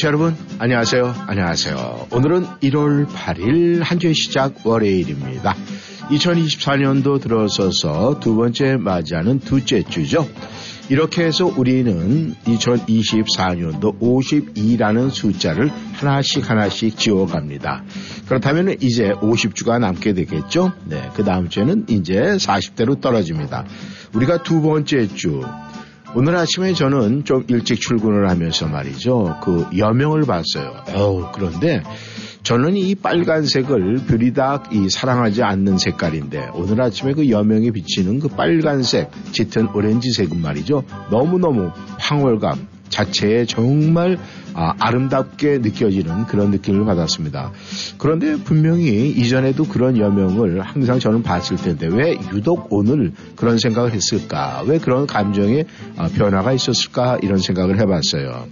청취자 여러분, 안녕하세요. 안녕하세요. 오늘은 1월 8일 한 주의 시작 월요일입니다. 2024년도 들어서서 두 번째 맞이하는 둘째 주죠. 이렇게 해서 우리는 2024년도 52라는 숫자를 하나씩 하나씩 지워갑니다. 그렇다면 이제 50주가 남게 되겠죠? 네. 그 다음 주에는 이제 40대로 떨어집니다. 우리가 두 번째 주, 오늘 아침에 저는 좀 일찍 출근을 하면서 말이죠. 그 여명을 봤어요. 어우, 그런데 저는 이 빨간색을 별이닥 이 사랑하지 않는 색깔인데 오늘 아침에 그 여명에 비치는 그 빨간색 짙은 오렌지색은 말이죠. 너무너무 황홀감 자체에 정말 아, 름답게 느껴지는 그런 느낌을 받았습니다. 그런데 분명히 이전에도 그런 여명을 항상 저는 봤을 텐데 왜 유독 오늘 그런 생각을 했을까? 왜 그런 감정의 아, 변화가 있었을까? 이런 생각을 해봤어요.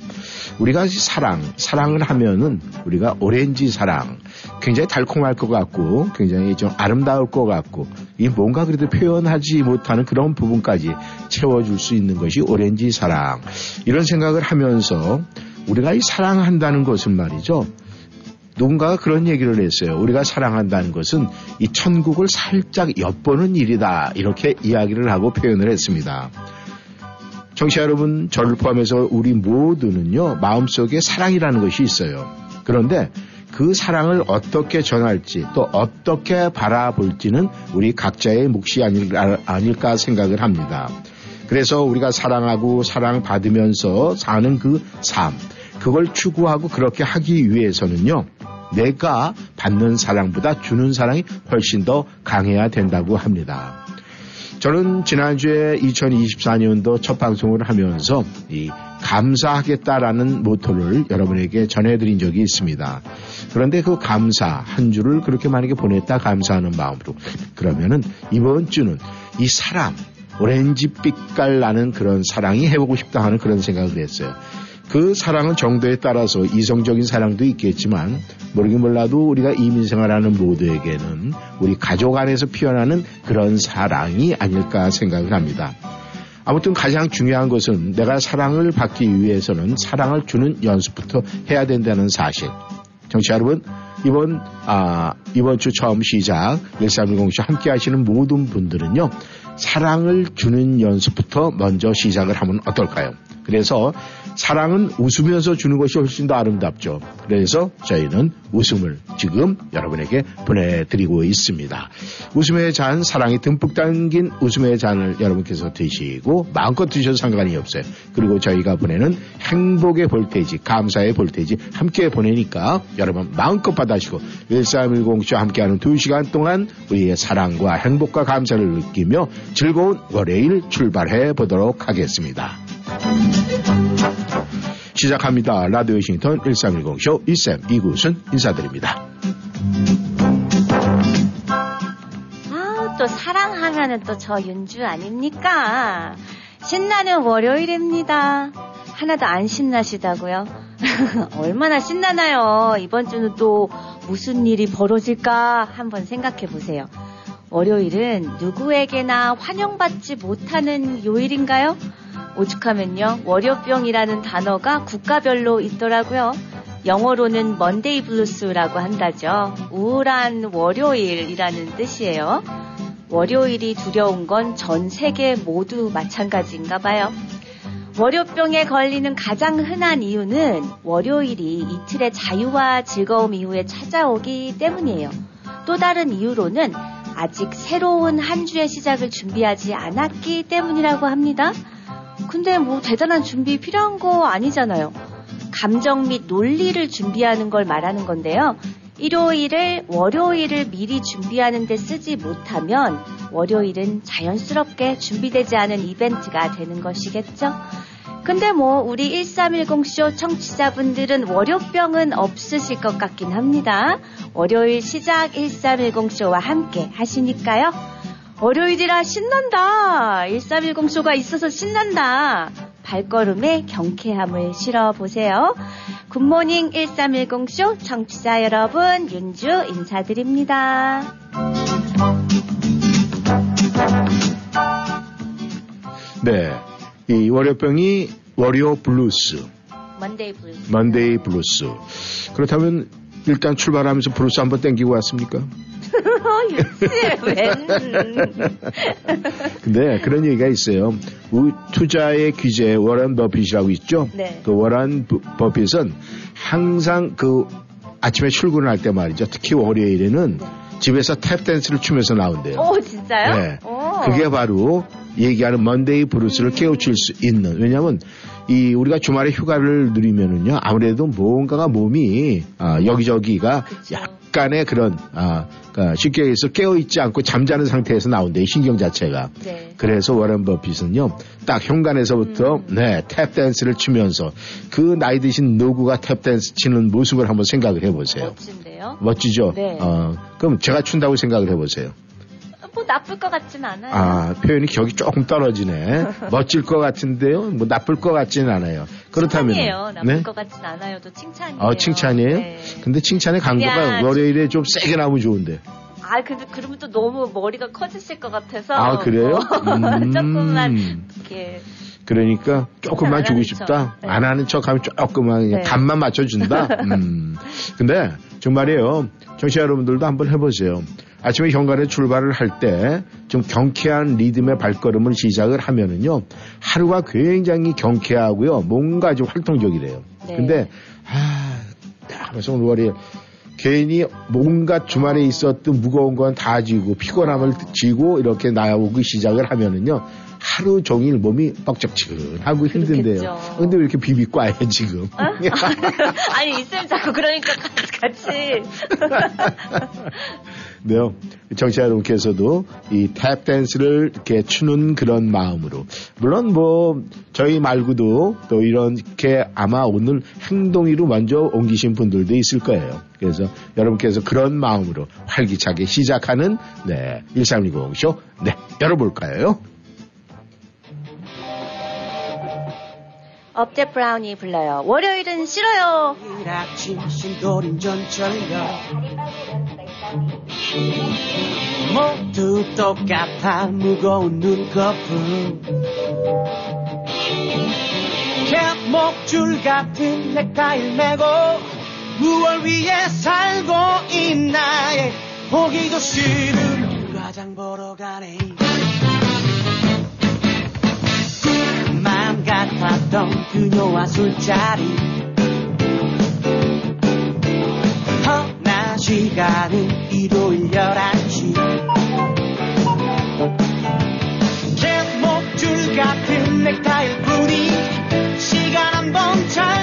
우리가 사랑, 사랑을 하면은 우리가 오렌지 사랑, 굉장히 달콤할 것 같고 굉장히 좀 아름다울 것 같고 이 뭔가 그래도 표현하지 못하는 그런 부분까지 채워줄 수 있는 것이 오렌지 사랑 이런 생각을 하면서 우리가 이 사랑한다는 것은 말이죠. 누군가가 그런 얘기를 했어요. 우리가 사랑한다는 것은 이 천국을 살짝 엿보는 일이다. 이렇게 이야기를 하고 표현을 했습니다. 정치 여러분, 저를 포함해서 우리 모두는요, 마음속에 사랑이라는 것이 있어요. 그런데 그 사랑을 어떻게 전할지 또 어떻게 바라볼지는 우리 각자의 몫이 아닐까 생각을 합니다. 그래서 우리가 사랑하고 사랑받으면서 사는 그 삶, 그걸 추구하고 그렇게 하기 위해서는요, 내가 받는 사랑보다 주는 사랑이 훨씬 더 강해야 된다고 합니다. 저는 지난주에 2024년도 첫 방송을 하면서 이 감사하겠다라는 모토를 여러분에게 전해드린 적이 있습니다. 그런데 그 감사 한 주를 그렇게 만약에 보냈다 감사하는 마음으로 그러면은 이번 주는 이 사랑 오렌지 빛깔 나는 그런 사랑이 해보고 싶다 하는 그런 생각을 했어요. 그 사랑은 정도에 따라서 이성적인 사랑도 있겠지만 모르긴 몰라도 우리가 이민생활하는 모두에게는 우리 가족 안에서 피어나는 그런 사랑이 아닐까 생각을 합니다. 아무튼 가장 중요한 것은 내가 사랑을 받기 위해서는 사랑을 주는 연습부터 해야 된다는 사실. 정치 여러분, 이번, 아, 이번 주 처음 시작 1310쇼 함께 하시는 모든 분들은요, 사랑을 주는 연습부터 먼저 시작을 하면 어떨까요? 그래서 사랑은 웃으면서 주는 것이 훨씬 더 아름답죠. 그래서 저희는 웃음을 지금 여러분에게 보내드리고 있습니다. 웃음의 잔, 사랑이 듬뿍 담긴 웃음의 잔을 여러분께서 드시고 마음껏 드셔도 상관이 없어요. 그리고 저희가 보내는 행복의 볼테이지, 감사의 볼테이지 함께 보내니까 여러분 마음껏 받아시고 1310쇼 함께하는 2시간 동안 우리의 사랑과 행복과 감사를 느끼며 즐거운 월요일 출발해 보도록 하겠습니다. 시작합니다. 라디오 워싱턴 1310쇼 이쌤 이구순 인사드립니다. 아, 또 사랑하면은 또 저 윤주 아닙니까? 신나는 월요일입니다. 하나도 안 신나시다고요? 얼마나 신나나요? 이번 주는 또 무슨 일이 벌어질까 한번 생각해 보세요. 월요일은 누구에게나 환영받지 못하는 요일인가요? 오죽하면요, 월요병이라는 단어가 국가별로 있더라고요. 영어로는 Monday blues라고 한다죠. 우울한 월요일이라는 뜻이에요. 월요일이 두려운 건 전 세계 모두 마찬가지인가 봐요. 월요병에 걸리는 가장 흔한 이유는 월요일이 이틀의 자유와 즐거움 이후에 찾아오기 때문이에요. 또 다른 이유로는 아직 새로운 한 주의 시작을 준비하지 않았기 때문이라고 합니다. 근데 뭐 대단한 준비 필요한 거 아니잖아요. 감정 및 논리를 준비하는 걸 말하는 건데요. 일요일을 월요일을 미리 준비하는 데 쓰지 못하면 월요일은 자연스럽게 준비되지 않은 이벤트가 되는 것이겠죠. 근데 뭐 우리 1310쇼 청취자분들은 월요병은 없으실 것 같긴 합니다. 월요일 시작 1310쇼와 함께 하시니까요. 월요일이라 신난다. 1310 쇼가 있어서 신난다. 발걸음에 경쾌함을 실어 보세요. Good morning 1310 쇼 청취자 여러분, 윤주 인사드립니다. 네. 이 월요병이 월요 블루스, Monday blues. Monday blues. 그렇다면 일단 출발하면서 블루스 한번 땡기고 왔습니까? 유치, 웬. 근데 그런 얘기가 있어요. 우- 투자의 귀재 워런 버핏이라고 있죠. 네. 그 워런 버- 버핏은 항상 그 아침에 출근을 할때 말이죠. 특히 월요일에는 집에서 탭 댄스를 추면서 나온대요. 오, 진짜요? 네. 오. 그게 바로 얘기하는 Monday blues를 깨우칠 수 있는. 왜냐하면 이 우리가 주말에 휴가를 누리면은요 아무래도 뭔가가 몸이 아, 여기저기가. 약간의 그런 아, 그러니까 쉽게 얘기해서 깨어 있지 않고 잠자는 상태에서 나온대 신경 자체가. 네. 그래서 워런 버핏은요, 딱 현관에서부터, 음. 네, 탭댄스를 추면서 그 나이 드신 노구가 탭댄스 치는 모습을 한번 생각을 해보세요. 멋진데요? 멋지죠? 네. 어, 그럼 제가 춘다고 생각을 해보세요. 뭐 나쁠 것 같진 않아요. 아, 표현이 격이 조금 떨어지네. 멋질 것 같은데요? 뭐 나쁠 것 같지는 않아요. 그렇다면. 칭찬이에요. 나쁠 것 같진 않아요. 또 칭찬이에요. 어, 칭찬이에요? 네. 근데 칭찬의 강도가 야, 월요일에 좀 세게 나오면 좋은데. 아, 근데 그러면 또 너무 머리가 커지실 것 같아서. 아, 그래요? 뭐 음. 조금만 이렇게 그러니까 조금만 안 주고 싶다. 척. 네. 안 하는 척 하면 조금만 네. 간만 맞춰준다. 음. 근데 정말이에요. 청취자 여러분들도 한번 해보세요. 아침에 현관에 출발을 할 때 좀 경쾌한 리듬의 발걸음을 시작을 하면은요. 하루가 굉장히 경쾌하고요. 뭔가 좀 활동적이래요. 네. 근데 아, 야, 벌써 월요일 괜히 뭔가 주말에 있었던 무거운 건 다 지고 피곤함을 지고 이렇게 나오기 시작을 하면은요 하루 종일 몸이 뻑적지근하고 힘든데요. 근데 왜 이렇게 비비과해 지금? 아니 있으면 자꾸 그러니까 같이 네요. 정치자 여러분께서도 이 탭 댄스를 이렇게 추는 그런 마음으로 물론 뭐 저희 말고도 또 이렇게 아마 오늘 행동이로 먼저 옮기신 분들도 있을 거예요. 그래서 여러분께서 그런 마음으로 활기차게 시작하는 네 1320쇼 네 열어볼까요? 업데 브라운이 불러요. 월요일은 싫어요. 모두 똑같아 무거운 눈꺼풀. 캡목줄 같은 넥타이를 메고 무얼 위해 살고 있나에 보기도 싫은 가장 보러 가네. 마음 같았던 그녀와 술자리 시간은 일요일 11시 제목줄 같은 넥타일 뿐이 시간 한번잘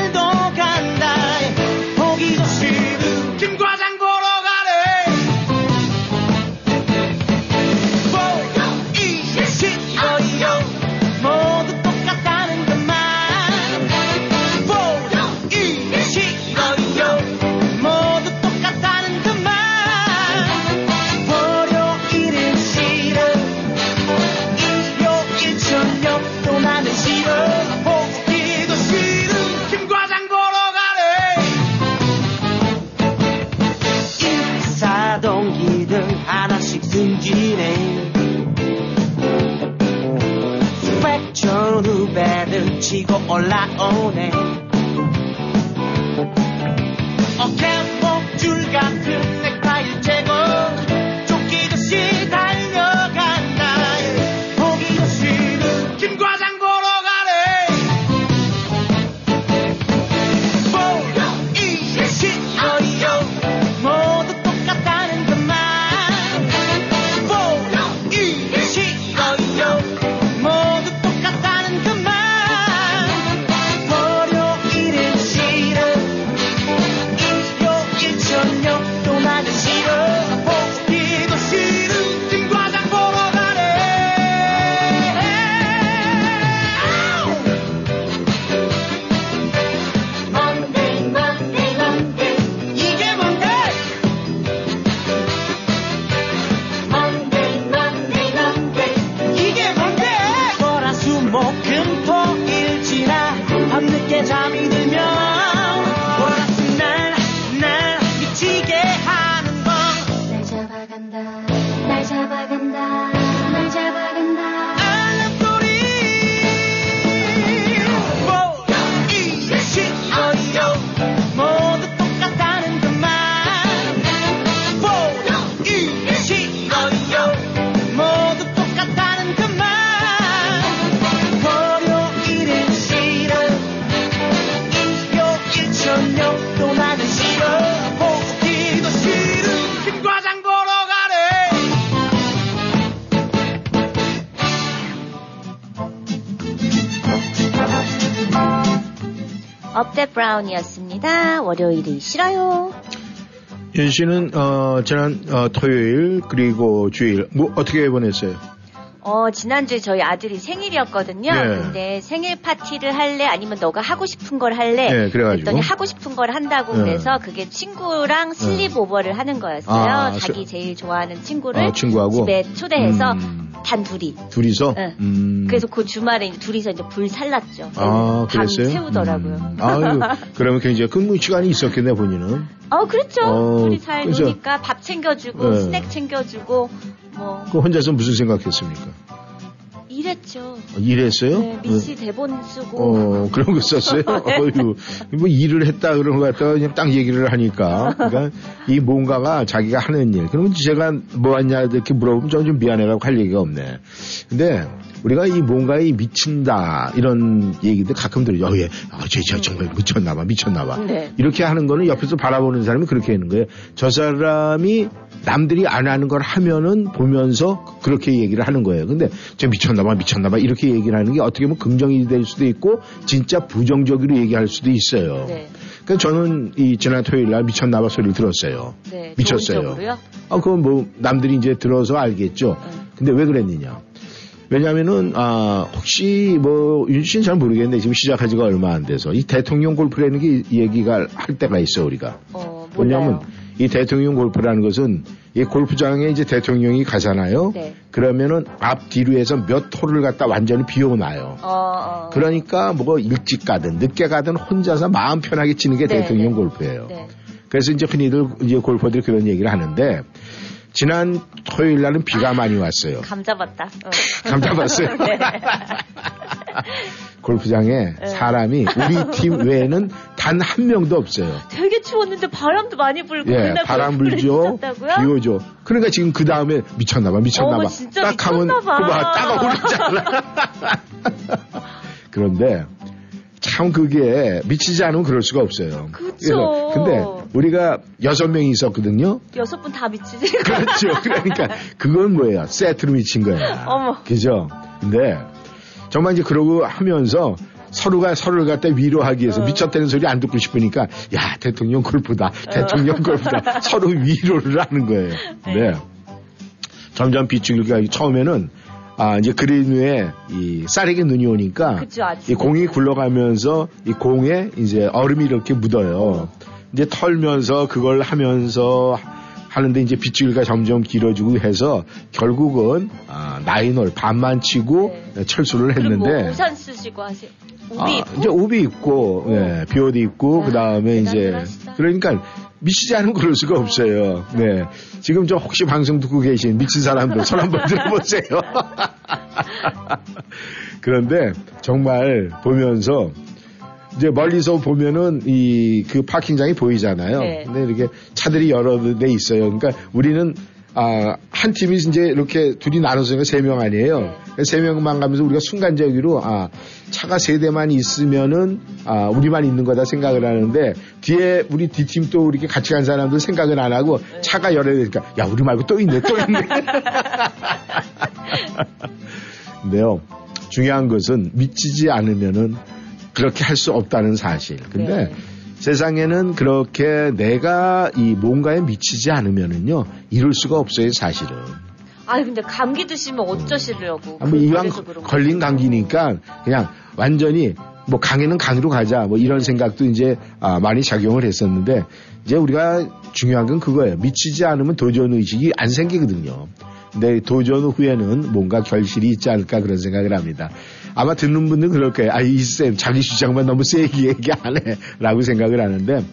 전 후배들 치고 올라오네 브라운이었습니다. 월요일이 싫어요. 윤 씨는 어, 지난 어, 토요일 그리고 주일 뭐 어떻게 보냈어요? 어, 지난주에 저희 아들이 생일이었거든요. 네. 근데 생일 파티를 할래? 아니면 너가 하고 싶은 걸 할래? 네, 그래가지고. 그랬더니 하고 싶은 걸 한다고 네. 그래서 그게 친구랑 sleepover를 하는 거였어요. 아, 자기 제일 좋아하는 친구를 아, 친구하고? 집에 초대해서 음. 단 둘이. 둘이서? 네. 음. 그래서 그 주말에 이제 둘이서 이제 불 살랐죠. 아, 밤 그랬어요? 새우더라고요. 음. 아유, 그러면 굉장히 근무 시간이 있었겠네, 본인은. 어, 그렇죠. 어, 둘이 잘 그죠? 노니까 밥 챙겨주고 네. 스낵 챙겨주고 뭐 그 혼자서 무슨 생각했습니까? 이랬죠. 어, 일했어요? 네, 미씨 대본 쓰고 어, 그런 거 썼어요? 네. 어휴, 뭐 일을 했다 그런 거 갖다가 그냥 딱 얘기를 하니까. 그러니까 이 뭔가가 자기가 하는 일. 그러면 제가 뭐 하냐 이렇게 물어보면 저는 좀 미안해가지고 할 얘기가 없네. 근데 우리가 이 뭔가에 미친다 이런 얘기들 가끔 들어요. 어, 예. 아, 쟤, 쟤 정말 미쳤나봐, 미쳤나봐. 네. 이렇게 하는 거는 옆에서 바라보는 사람이 그렇게 하는 거예요. 저 사람이 남들이 안 하는 걸 하면은 보면서 그렇게 얘기를 하는 거예요. 근데 저 미쳤나봐, 미쳤나봐 이렇게 얘기를 하는 게 어떻게 보면 긍정이 될 수도 있고 진짜 부정적으로 얘기할 수도 있어요. 네. 그러니까 저는 이 지난 토요일 날 미쳤나봐 소리를 들었어요. 네, 미쳤어요. 아, 그건 뭐 남들이 이제 들어서 알겠죠. 응. 근데 왜 그랬느냐? 왜냐면은 아 혹시 뭐윤 씨는 잘 모르겠는데 지금 시작한 지가 얼마 안 돼서 이 대통령 골프라는 게 얘기가 할 때가 있어 우리가. 어, 뭐냐면. 이 대통령 골프라는 것은 이 골프장에 이제 대통령이 가잖아요. 네. 그러면은 앞 뒤로 해서 몇 홀을 갖다 완전히 비워놔요. 어, 어. 그러니까 뭐 일찍 가든 늦게 가든 혼자서 마음 편하게 치는 게 네, 대통령 네. 골프예요. 네. 그래서 이제 흔히들 이제 골퍼들이 그런 얘기를 하는데 지난 토요일 날은 비가 많이 왔어요. 감 잡았다. 어. 감 잡았어요. 네. 골프장에 사람이 우리 팀 외에는 단 한 명도 없어요. 되게 추웠는데 바람도 많이 불고 예, 바람 불죠? 비 오죠. 그러니까 지금 그 다음에 미쳤나 봐, 미쳤나봐. 어머, 진짜 딱 하면 미쳤나봐. 그봐 따가 오르잖아. 그런데 참 그게 미치지 않으면 그럴 수가 없어요. 그래서 근데 우리가 여섯 명이 있었거든요. 여섯 분 다 미치지. 그렇죠. 그러니까 그건 뭐예요? 세트로 미친 거야. 어머. 그죠? 근데 정말 이제 그러고 하면서 서로가 서로를 갖다 위로하기 위해서 어. 미쳤다는 소리 안 듣고 싶으니까 야 대통령 골프다 대통령 골프다 서로 위로를 하는 거예요. 네. 점점 비추기가 처음에는 아 이제 그린 위에 이 쌀에게 눈이 오니까 그쵸. 이 공이 굴러가면서 이 공에 이제 얼음이 이렇게 묻어요. 이제 털면서 그걸 하면서 하는데 이제 빗줄기가 점점 길어지고 해서 결국은 아, 나인홀 반만 치고 네. 철수를 그리고 했는데 뭐 우산 쓰시고 하세요. 우비 아, 입고? 이제 우비 입고 네, 비옷 입고 아, 그 다음에 이제. 그러니까 미치지 않으면 그럴 수가 없어요. 네. 지금 저 혹시 방송 듣고 계신 미친 사람들 손 한번 들어보세요. 그런데 정말 보면서 이제 멀리서 보면은 이 그 파킹장이 보이잖아요. 네. 근데 이렇게 차들이 여러 대 있어요. 그러니까 우리는 아, 한 팀이 이제 이렇게 둘이 나눠서 세명 아니에요. 네. 세 명만 가면서 우리가 순간적으로 아, 차가 세 대만 있으면은 아, 우리만 있는 거다 생각을 하는데 뒤에 우리 뒷팀 또 이렇게 같이 간 사람들 생각을 안 하고 네. 차가 여러 대니까 야, 우리 말고 또 있네, 또 있네. 근데요, 중요한 것은 미치지 않으면은 그렇게 할 수 없다는 사실. 근데 네. 세상에는 그렇게 내가 이 뭔가에 미치지 않으면은요, 이룰 수가 없어요, 사실은. 아 근데 감기 드시면 어쩌시려고. 아, 뭐 이왕. 걸린 감기니까 그냥 완전히 뭐 강에는 강으로 가자 뭐 이런 생각도 이제 아, 많이 작용을 했었는데 이제 우리가 중요한 건 그거예요. 미치지 않으면 도전 의식이 안 생기거든요. 근데 도전 후에는 뭔가 결실이 있지 않을까 그런 생각을 합니다. 아마 듣는 분들은 그럴 거예요. 아, 이쌤 자기 주장만 너무 세게 얘기 안 해. 라고 생각을 하는데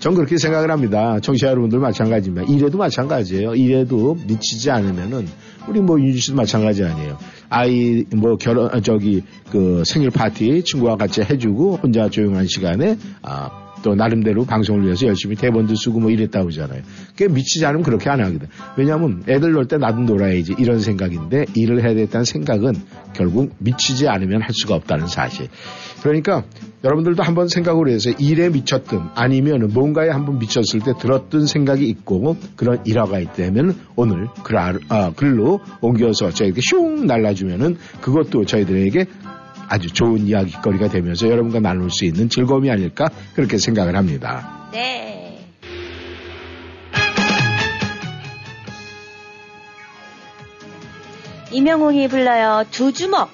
전 그렇게 생각을 합니다. 청취자 여러분들 마찬가지입니다. 이래도 마찬가지예요. 이래도 미치지 않으면은 우리 뭐 윤주 씨도 마찬가지 아니에요. 아이 뭐 결혼 아, 저기 그 생일 파티 친구와 같이 해주고 혼자 조용한 시간에 아 또 나름대로 방송을 위해서 열심히 대본도 쓰고 뭐 이랬다 그러잖아요. 그게 미치지 않으면 그렇게 안 하거든. 왜냐하면 애들 놀 때 나도 놀아야지 이런 생각인데 일을 해야 되겠다는 생각은 결국 미치지 않으면 할 수가 없다는 사실. 그러니까 여러분들도 한번 생각을 해서 일에 미쳤든 아니면 뭔가에 한번 미쳤을 때 들었던 생각이 있고 그런 일화가 있다면 오늘 글, 아, 글로 옮겨서 저에게 슝 날라주면은 그것도 저희들에게 아주 좋은 이야기거리가 되면서 여러분과 나눌 수 있는 즐거움이 아닐까 그렇게 생각을 합니다. 네. 이명웅이 불러요. 두 주먹.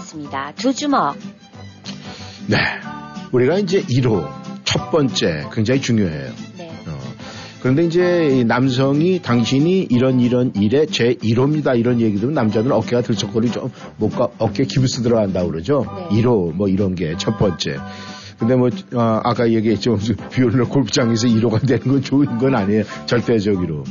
이명웅이었습니다. 두 주먹. 네. 우리가 이제 1호, 첫 번째, 굉장히 중요해요. 네. 어, 그런데 이제 이 남성이 당신이 이런 이런 일에 제 1호입니다. 이런 얘기 들으면 남자들은 어깨가 들썩거리고 좀 뭔가 어깨에 기부스 들어간다고 그러죠. 네. 1호 뭐 이런 게 첫 번째. 근데 뭐 어, 아까 얘기했죠. 비올라 골프장에서 1호가 되는 건 좋은 건 아니에요. 절대적으로.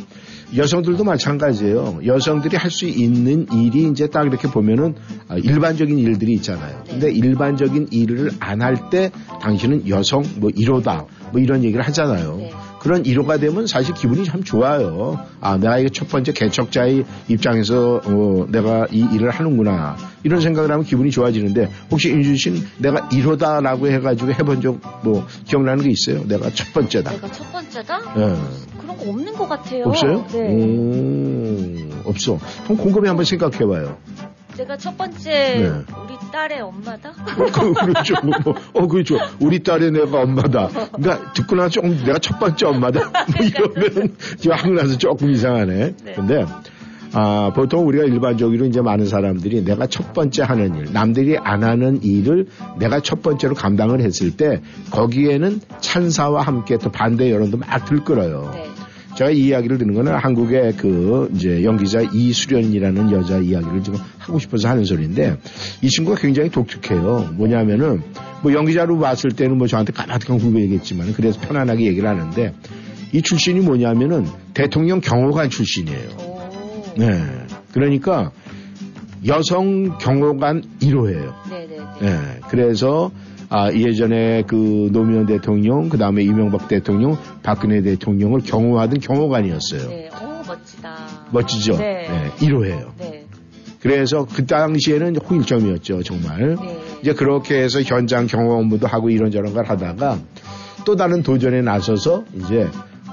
여성들도 마찬가지예요. 여성들이 할 수 있는 일이 이제 딱 이렇게 보면은 아, 일반적인 일들이 있잖아요. 근데 일반적인 일을 안 할 때 당신은 여성 뭐 1호다 뭐 이런 얘기를 하잖아요. 네. 그런 1호가 되면 사실 기분이 참 좋아요. 아, 내가 이게 첫 번째 개척자의 입장에서 어, 내가 이 일을 하는구나. 이런 생각을 하면 기분이 좋아지는데 혹시 윤준 씨는 내가 1호다라고 해가지고 해본 적 뭐 기억나는 게 있어요? 내가 첫 번째다. 내가 첫 번째다? 예. 그런 거 없는 것 같아요. 없어요? 네. 오. 어, 없어. 그럼 곰곰이 한번 생각해봐요. 제가 첫 번째 네. 우리 딸의 엄마다. 그, 그렇죠. 뭐, 어, 그렇죠. 우리 딸의 내가 엄마다. 그러니까 듣고 나서 조금 내가 첫 번째 엄마다. 뭐 이러면 지금 하고 나서 조금 이상하네. 네. 근데 아, 보통 우리가 일반적으로 이제 많은 사람들이 내가 첫 번째 하는 일, 남들이 안 하는 일을 내가 첫 번째로 감당을 했을 때 거기에는 찬사와 함께 또 반대 여론도 막 들끓어요. 네. 제가 이 이야기를 듣는 거는 한국의 그 이제 연기자 이수련이라는 여자 이야기를 지금 하고 싶어서 하는 소리인데 이 친구가 굉장히 독특해요. 뭐냐면은 뭐 연기자로 봤을 때는 뭐 저한테 까마득한 후배이겠지만 그래서 편안하게 얘기를 하는데 이 출신이 뭐냐면은 대통령 경호관 출신이에요. 오. 네. 그러니까 여성 경호관 1호예요. 네 네 네. 네. 그래서 아, 예전에 그 노무현 대통령, 그 다음에 이명박 대통령, 박근혜 대통령을 경호하던 경호관이었어요. 네. 오 멋지다. 멋지죠? 네. 1호예요. 네. 그래서 그 당시에는 홍일점이었죠, 정말. 네. 이제 그렇게 해서 현장 경호 업무도 하고 이런저런 걸 하다가 또 다른 도전에 나서서 이제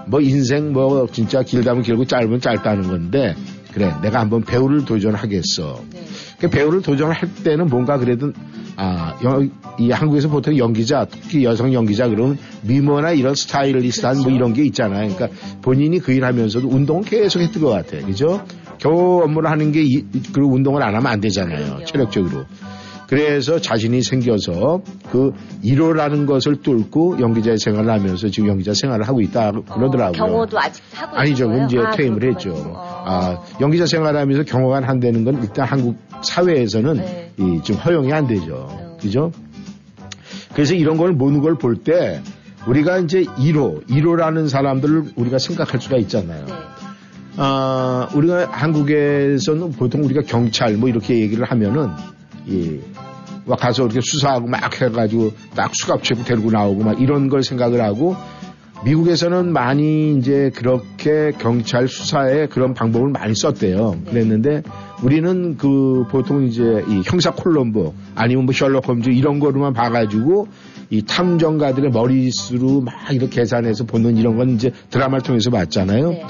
뭐 인생 뭐 진짜 길다면 길고 짧으면 짧다는 건데 그래 내가 한번 배우를 도전하겠어. 네. 그 배우를 도전할 때는 뭔가 그래도 아, 여- 이 한국에서 보통 연기자, 특히 여성 연기자 그러면 미모나 이런 스타일리스트한 뭐 그렇죠. 이런 게 있잖아요. 그러니까 본인이 그 일 하면서도 운동을 계속 했던 것 같아요. 그죠? 겨우 업무를 하는 게, 이, 그리고 운동을 안 하면 안 되잖아요. 그럼요. 체력적으로. 그래서 자신이 생겨서 그 1호라는 것을 뚫고 연기자의 생활을 하면서 지금 연기자 생활을 하고 있다 그러더라고요. 어, 경호도 아직 하고 아니죠. 이제? 아, 퇴임을. 했죠. 어. 아, 연기자 생활하면서 경호관 한다는 건 일단 한국 사회에서는 네. 이, 지금 허용이 안 되죠. 어. 그죠? 그래서 이런 걸 모든 걸볼 때 우리가 이제 1호, 1호라는 사람들을 우리가 생각할 수가 있잖아요. 네. 아, 우리가 한국에서는 보통 우리가 경찰 뭐 이렇게 얘기를 하면은 이, 막 가서 이렇게 수사하고 막 해가지고 딱 수갑채고 데리고 나오고 막 이런 걸 생각을 하고 미국에서는 많이 이제 그렇게 경찰 수사에 그런 방법을 많이 썼대요. 그랬는데 우리는 그 보통 이제 이 형사 콜럼보 아니면 뭐 셜록 홈즈 이런 거로만 봐가지고 이 탐정가들의 머릿수로 막 이렇게 계산해서 보는 이런 건 이제 드라마를 통해서 봤잖아요. 네.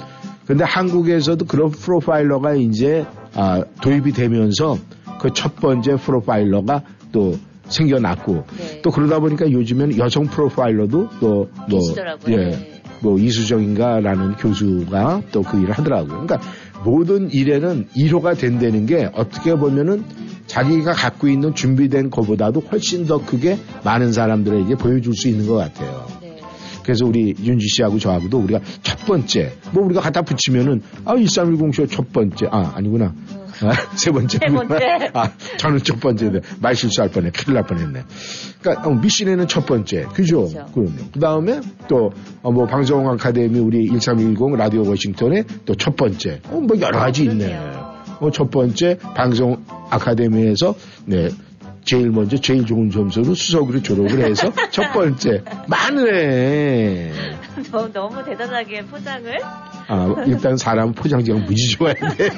근데 한국에서도 그런 프로파일러가 이제 아, 도입이 되면서 그 첫 번째 프로파일러가 또 생겨났고 네. 또 그러다 보니까 요즘에는 여성 프로파일러도 또뭐 계시더라고요. 예, 네. 뭐 이수정인가라는 교수가 또 그 일을 하더라고요. 그러니까 모든 일에는 1호가 된다는 게 어떻게 보면은 자기가 갖고 있는 준비된 것보다도 훨씬 더 크게 많은 사람들에게 보여줄 수 있는 것 같아요. 네. 그래서 우리 윤지 씨하고 저하고도 우리가 첫 번째, 뭐 우리가 갖다 붙이면은, 아, 1310쇼 첫 번째, 아, 아니구나. 아, 세 번째. 세 번째. 아, 저는 첫 번째인데, 말 실수할 뻔해. 큰일 날 뻔했네. 그러니까, 어, 미신에는 첫 번째. 그죠? 그렇죠. 그럼요. 그 다음에 또, 어, 뭐, 방송 아카데미 우리 1310 라디오 워싱턴의 또첫 번째. 어, 뭐, 여러 가지 있네. 그러네요. 어, 첫 번째, 방송 아카데미에서, 네, 제일 먼저 제일 좋은 점수로 수석으로 졸업을 해서 첫 번째 많네. 너무, 너무 대단하게 포장을. 아 일단 사람 포장지가 무지 좋아야 돼요.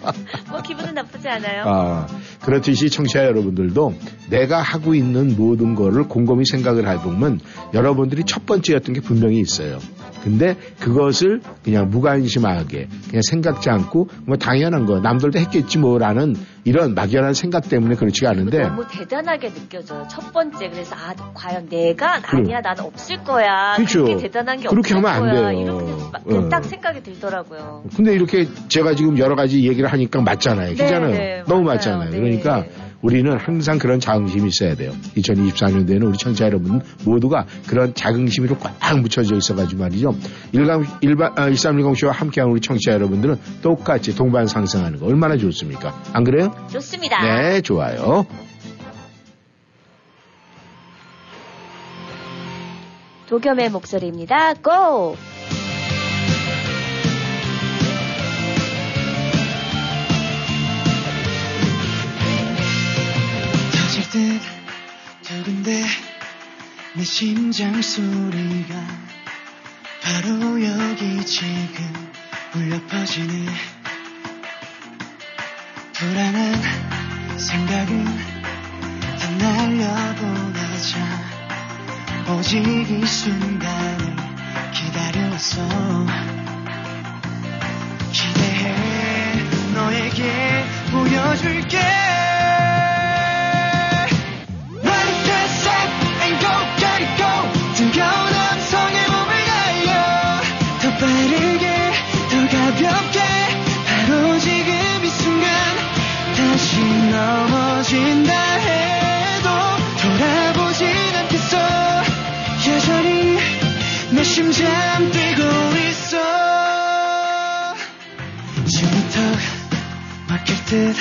뭐 기분은 나쁘지 않아요. 아 그렇듯이 청취자 여러분들도 내가 하고 있는 모든 거를 곰곰이 생각을 해보면 여러분들이 첫 번째였던 게 분명히 있어요. 근데 그것을 그냥 무관심하게 그냥 생각지 않고 뭐 당연한 거 남들도 했겠지 뭐라는 이런 막연한 생각 때문에 그렇지가 않은데 너무 대단하게 느껴져요. 첫 번째 그래서 아 과연 내가. 아니야 나는 없을 거야. 그렇죠. 그렇게 대단한 게 그렇게 없을 하면 안 거야. 돼요. 이렇게 막 그냥 어. 딱 생각이 들더라고요. 근데 이렇게 제가 지금 여러 가지 얘기를 하니까 맞잖아요. 네, 그잖아요. 네, 너무 맞아요. 맞잖아요. 네. 그러니까 우리는 항상 그런 자긍심이 있어야 돼요. 2024년도에는 우리 청취자 여러분 모두가 그런 자긍심으로 꽉 묻혀져 있어가지고 말이죠. 일간, 일반, 아, 1310쇼와 함께하는 우리 청취자 여러분들은 똑같이 동반 상승하는 거 얼마나 좋습니까? 안 그래요? 좋습니다. 네, 좋아요. 도겸의 목소리입니다. 고! 듯 두근데 내 심장 소리가 바로 여기 지금 울려 퍼지네. 불안한 생각은 다 날려보내자. 오직 이 순간을 기다려왔어. 기대해 너에게 보여줄게 넘어진다 해도 돌아보진 않겠어. 여전히 내 심장 뛰고 있어. 턱 막힐 듯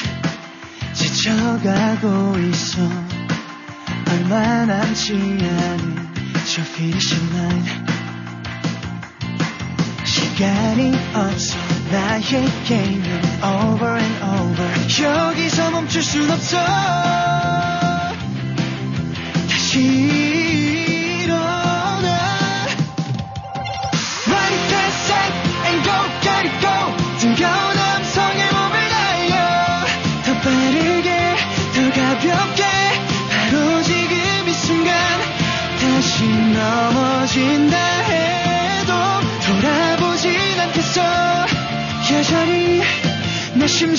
지쳐가고 있어. 얼마 남지 않은 저 finish line. 시 간이 없어 나에게는 over and over. 여기서 멈출 순 없어. 다시 내심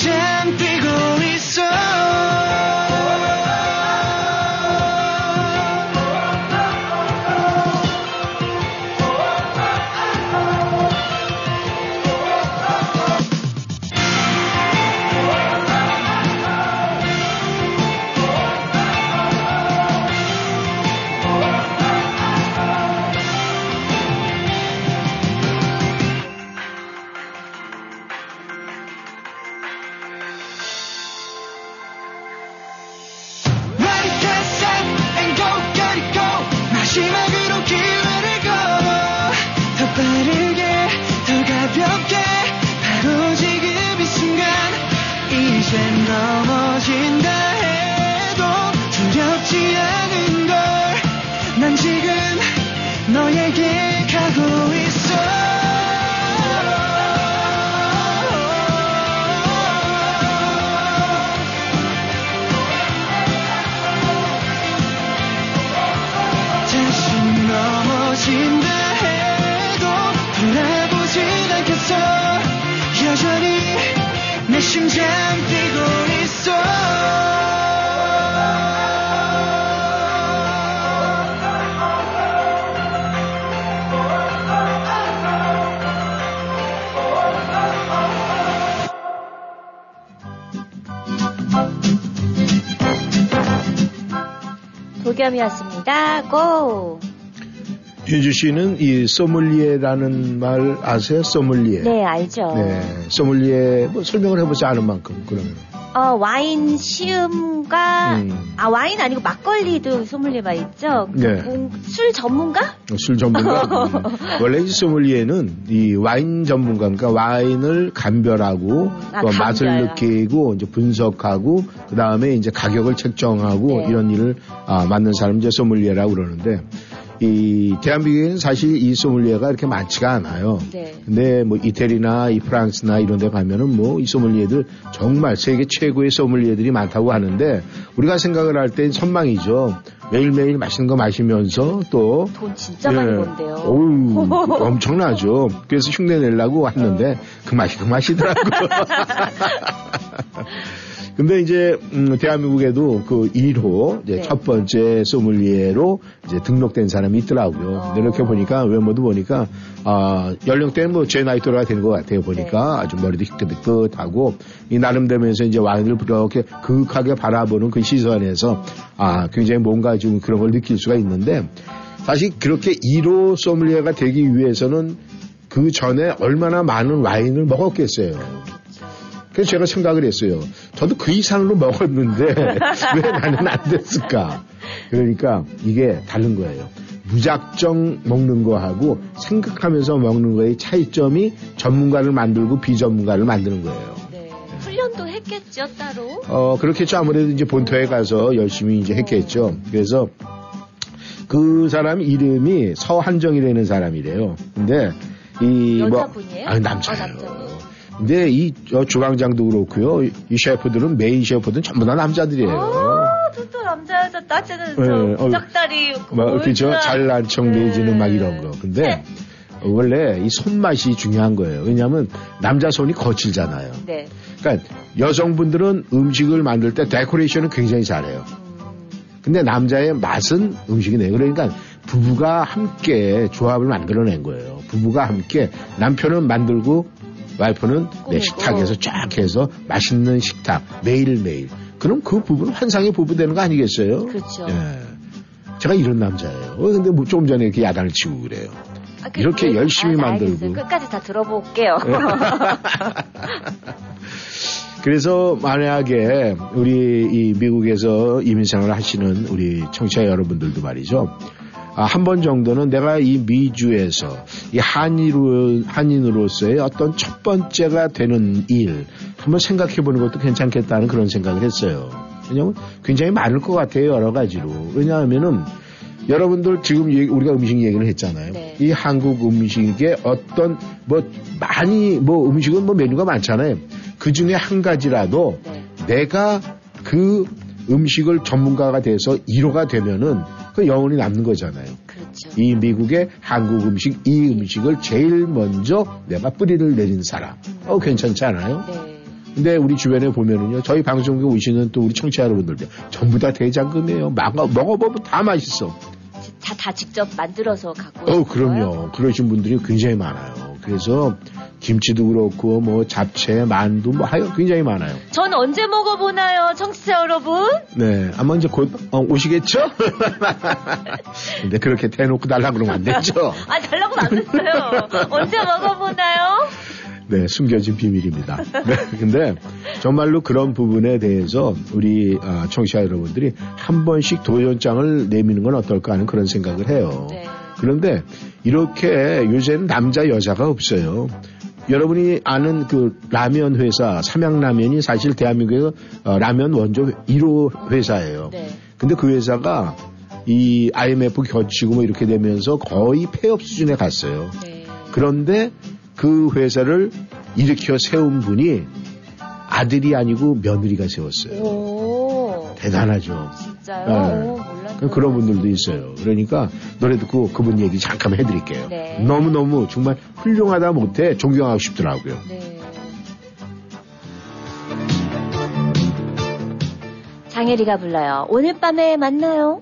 도겸이었습니다. 고! 윤주 씨는 이 소믈리에라는 말 아세요? 소믈리에. 네, 알죠. 네, 소믈리에 뭐 설명을 해보지 않은 만큼 그러면. 어, 와인 시음과, 음. 아, 와인 아니고 막걸리도 소믈리에가 있죠? 그 네. 공- 술 전문가? 술 전문가. 음. 원래 이 소믈리에는 이 와인 전문가, 그러니까 와인을 감별하고 아, 또 맛을 감별. 느끼고 이제 분석하고 그 다음에 이제 가격을 책정하고 네. 이런 일을 아, 맡는 사람 이제 소믈리에라고 그러는데 이 대한민국에는 사실 이 소믈리에가 이렇게 많지가 않아요. 네. 근데 뭐 이태리나 이 프랑스나 이런 데 가면은 뭐 이 소믈리에들 정말 세계 최고의 소믈리에들이 많다고 하는데 우리가 생각을 할 땐 선망이죠. 매일매일 맛있는 거 마시면서 또 돈 진짜 많이 예. 번대요. 어우, 엄청나죠. 그래서 흉내 내려고 왔는데 그 맛이 그 맛이더라고. 근데 이제 음, 대한민국에도 그 1호 이제 네. 첫 번째 소믈리에로 이제 등록된 사람이 있더라고요. 어. 근데 이렇게 보니까 외모도 보니까 아 연령대는 뭐 제 나이 또래가 되는 것 같아요. 보니까 네. 아주 머리도 희끗희끗하고 이 나름대면서 이제 와인을 이렇게 그윽하게 바라보는 그 시선에서 아 굉장히 뭔가 좀 그런 걸 느낄 수가 있는데 사실 그렇게 1호 소믈리에가 되기 위해서는 그 전에 얼마나 많은 와인을 먹었겠어요. 그래서 제가 생각을 했어요. 저도 그 이상으로 먹었는데 왜 나는 안 됐을까? 그러니까 이게 다른 거예요. 무작정 먹는 거하고 생각하면서 먹는 거의 차이점이 전문가를 만들고 비전문가를 만드는 거예요. 네. 훈련도 했겠죠, 따로. 어, 그렇겠죠. 아무래도 이제 본토에 가서 열심히 이제 했겠죠. 그래서 그 사람 이름이 서한정이라는 사람이래요. 근데 이? 뭐, 남자예요. 아, 남자분. 근데 이 어, 주방장도 그렇고요. 이 셰프들은 메인 셰프들은 전부 다 남자들이에요. 아, 저또 남자여서 따지는 네, 저 어, 막 그죠? 잘난 척 내지는 막 네. 이런 거. 근데 원래 이 손맛이 중요한 거예요. 왜냐하면 남자 손이 거칠잖아요. 네. 그러니까 여성분들은 음식을 만들 때 데코레이션은 굉장히 잘해요. 근데 남자의 맛은 음식이 네. 그러니까 부부가 함께 조합을 만들어낸 거예요. 부부가 함께 남편은 만들고 와이프는 내 꾸미고. 식탁에서 쫙 해서 맛있는 식탁 매일매일. 그럼 그 부부는 환상의 부부 되는 거 아니겠어요? 그렇죠. 예. 제가 이런 남자예요. 어, 근데 뭐 조금 전에 이렇게 야단을 치고 그래요. 아, 그- 이렇게 그- 열심히 아, 만들고. 알겠어요. 끝까지 다 들어볼게요. 그래서 만약에 우리 이 미국에서 이민생활을 하시는 우리 청취자 여러분들도 말이죠. 아, 한번 정도는 내가 이 미주에서 이 한인으로, 한인으로서의 어떤 첫 번째가 되는 일 한번 생각해 보는 것도 괜찮겠다는 그런 생각을 했어요. 왜냐하면 굉장히 많을 것 같아요. 여러 가지로. 왜냐하면은 여러분들 지금 우리가 음식 얘기를 했잖아요. 네. 이 한국 음식의 어떤 뭐 많이 뭐 음식은 뭐 메뉴가 많잖아요. 그 중에 한 가지라도 네. 내가 그 음식을 전문가가 돼서 1호가 되면은 그 영혼이 남는 거잖아요. 그렇죠. 이 미국의 한국 음식, 이 음식을 제일 먼저 내가 뿌리를 내린 사람. 어, 괜찮지 않아요? 네. 근데 우리 주변에 보면은요, 저희 방송국에 오시는 또 우리 청취자 여러분들도 전부 다 대장금이에요. 막 먹어보면 다 맛있어. 다, 다 직접 만들어서 갖고 어? 그럼요. 그러신 분들이 굉장히 많아요. 그래서 김치도 그렇고 뭐 잡채, 만두 뭐 하여 굉장히 많아요. 전 언제 먹어보나요, 청취자 여러분? 네, 아마 이제 곧 어, 오시겠죠? 근데 그렇게 대놓고 달라 그러면 안 되죠. 아, 달라고는 안 했어요. 언제 먹어보나요? 네, 숨겨진 비밀입니다. 네, 근데 정말로 그런 부분에 대해서 우리 아, 청취자 여러분들이 한 번씩 도전장을 내미는 건 어떨까 하는 그런 생각을 해요. 네. 그런데 이렇게 요새는 남자 여자가 없어요. 여러분이 아는 그 라면 회사 삼양라면이 사실 대한민국에서 어, 라면 원조 1호 회사예요. 네. 근데 그 회사가 이 IMF 겹치고 뭐 이렇게 되면서 거의 폐업 수준에 갔어요. 네. 그런데 그 회사를 일으켜 세운 분이 아들이 아니고 며느리가 세웠어요. 오. 대단하죠. 진짜요? 네. 오, 몰랐어요. 그런 분들도 있어요. 그러니까 노래 듣고 그분 얘기 잠깐 해드릴게요. 네. 너무너무 정말 훌륭하다 못해 존경하고 싶더라고요. 네. 장혜리가 불러요. 오늘 밤에 만나요.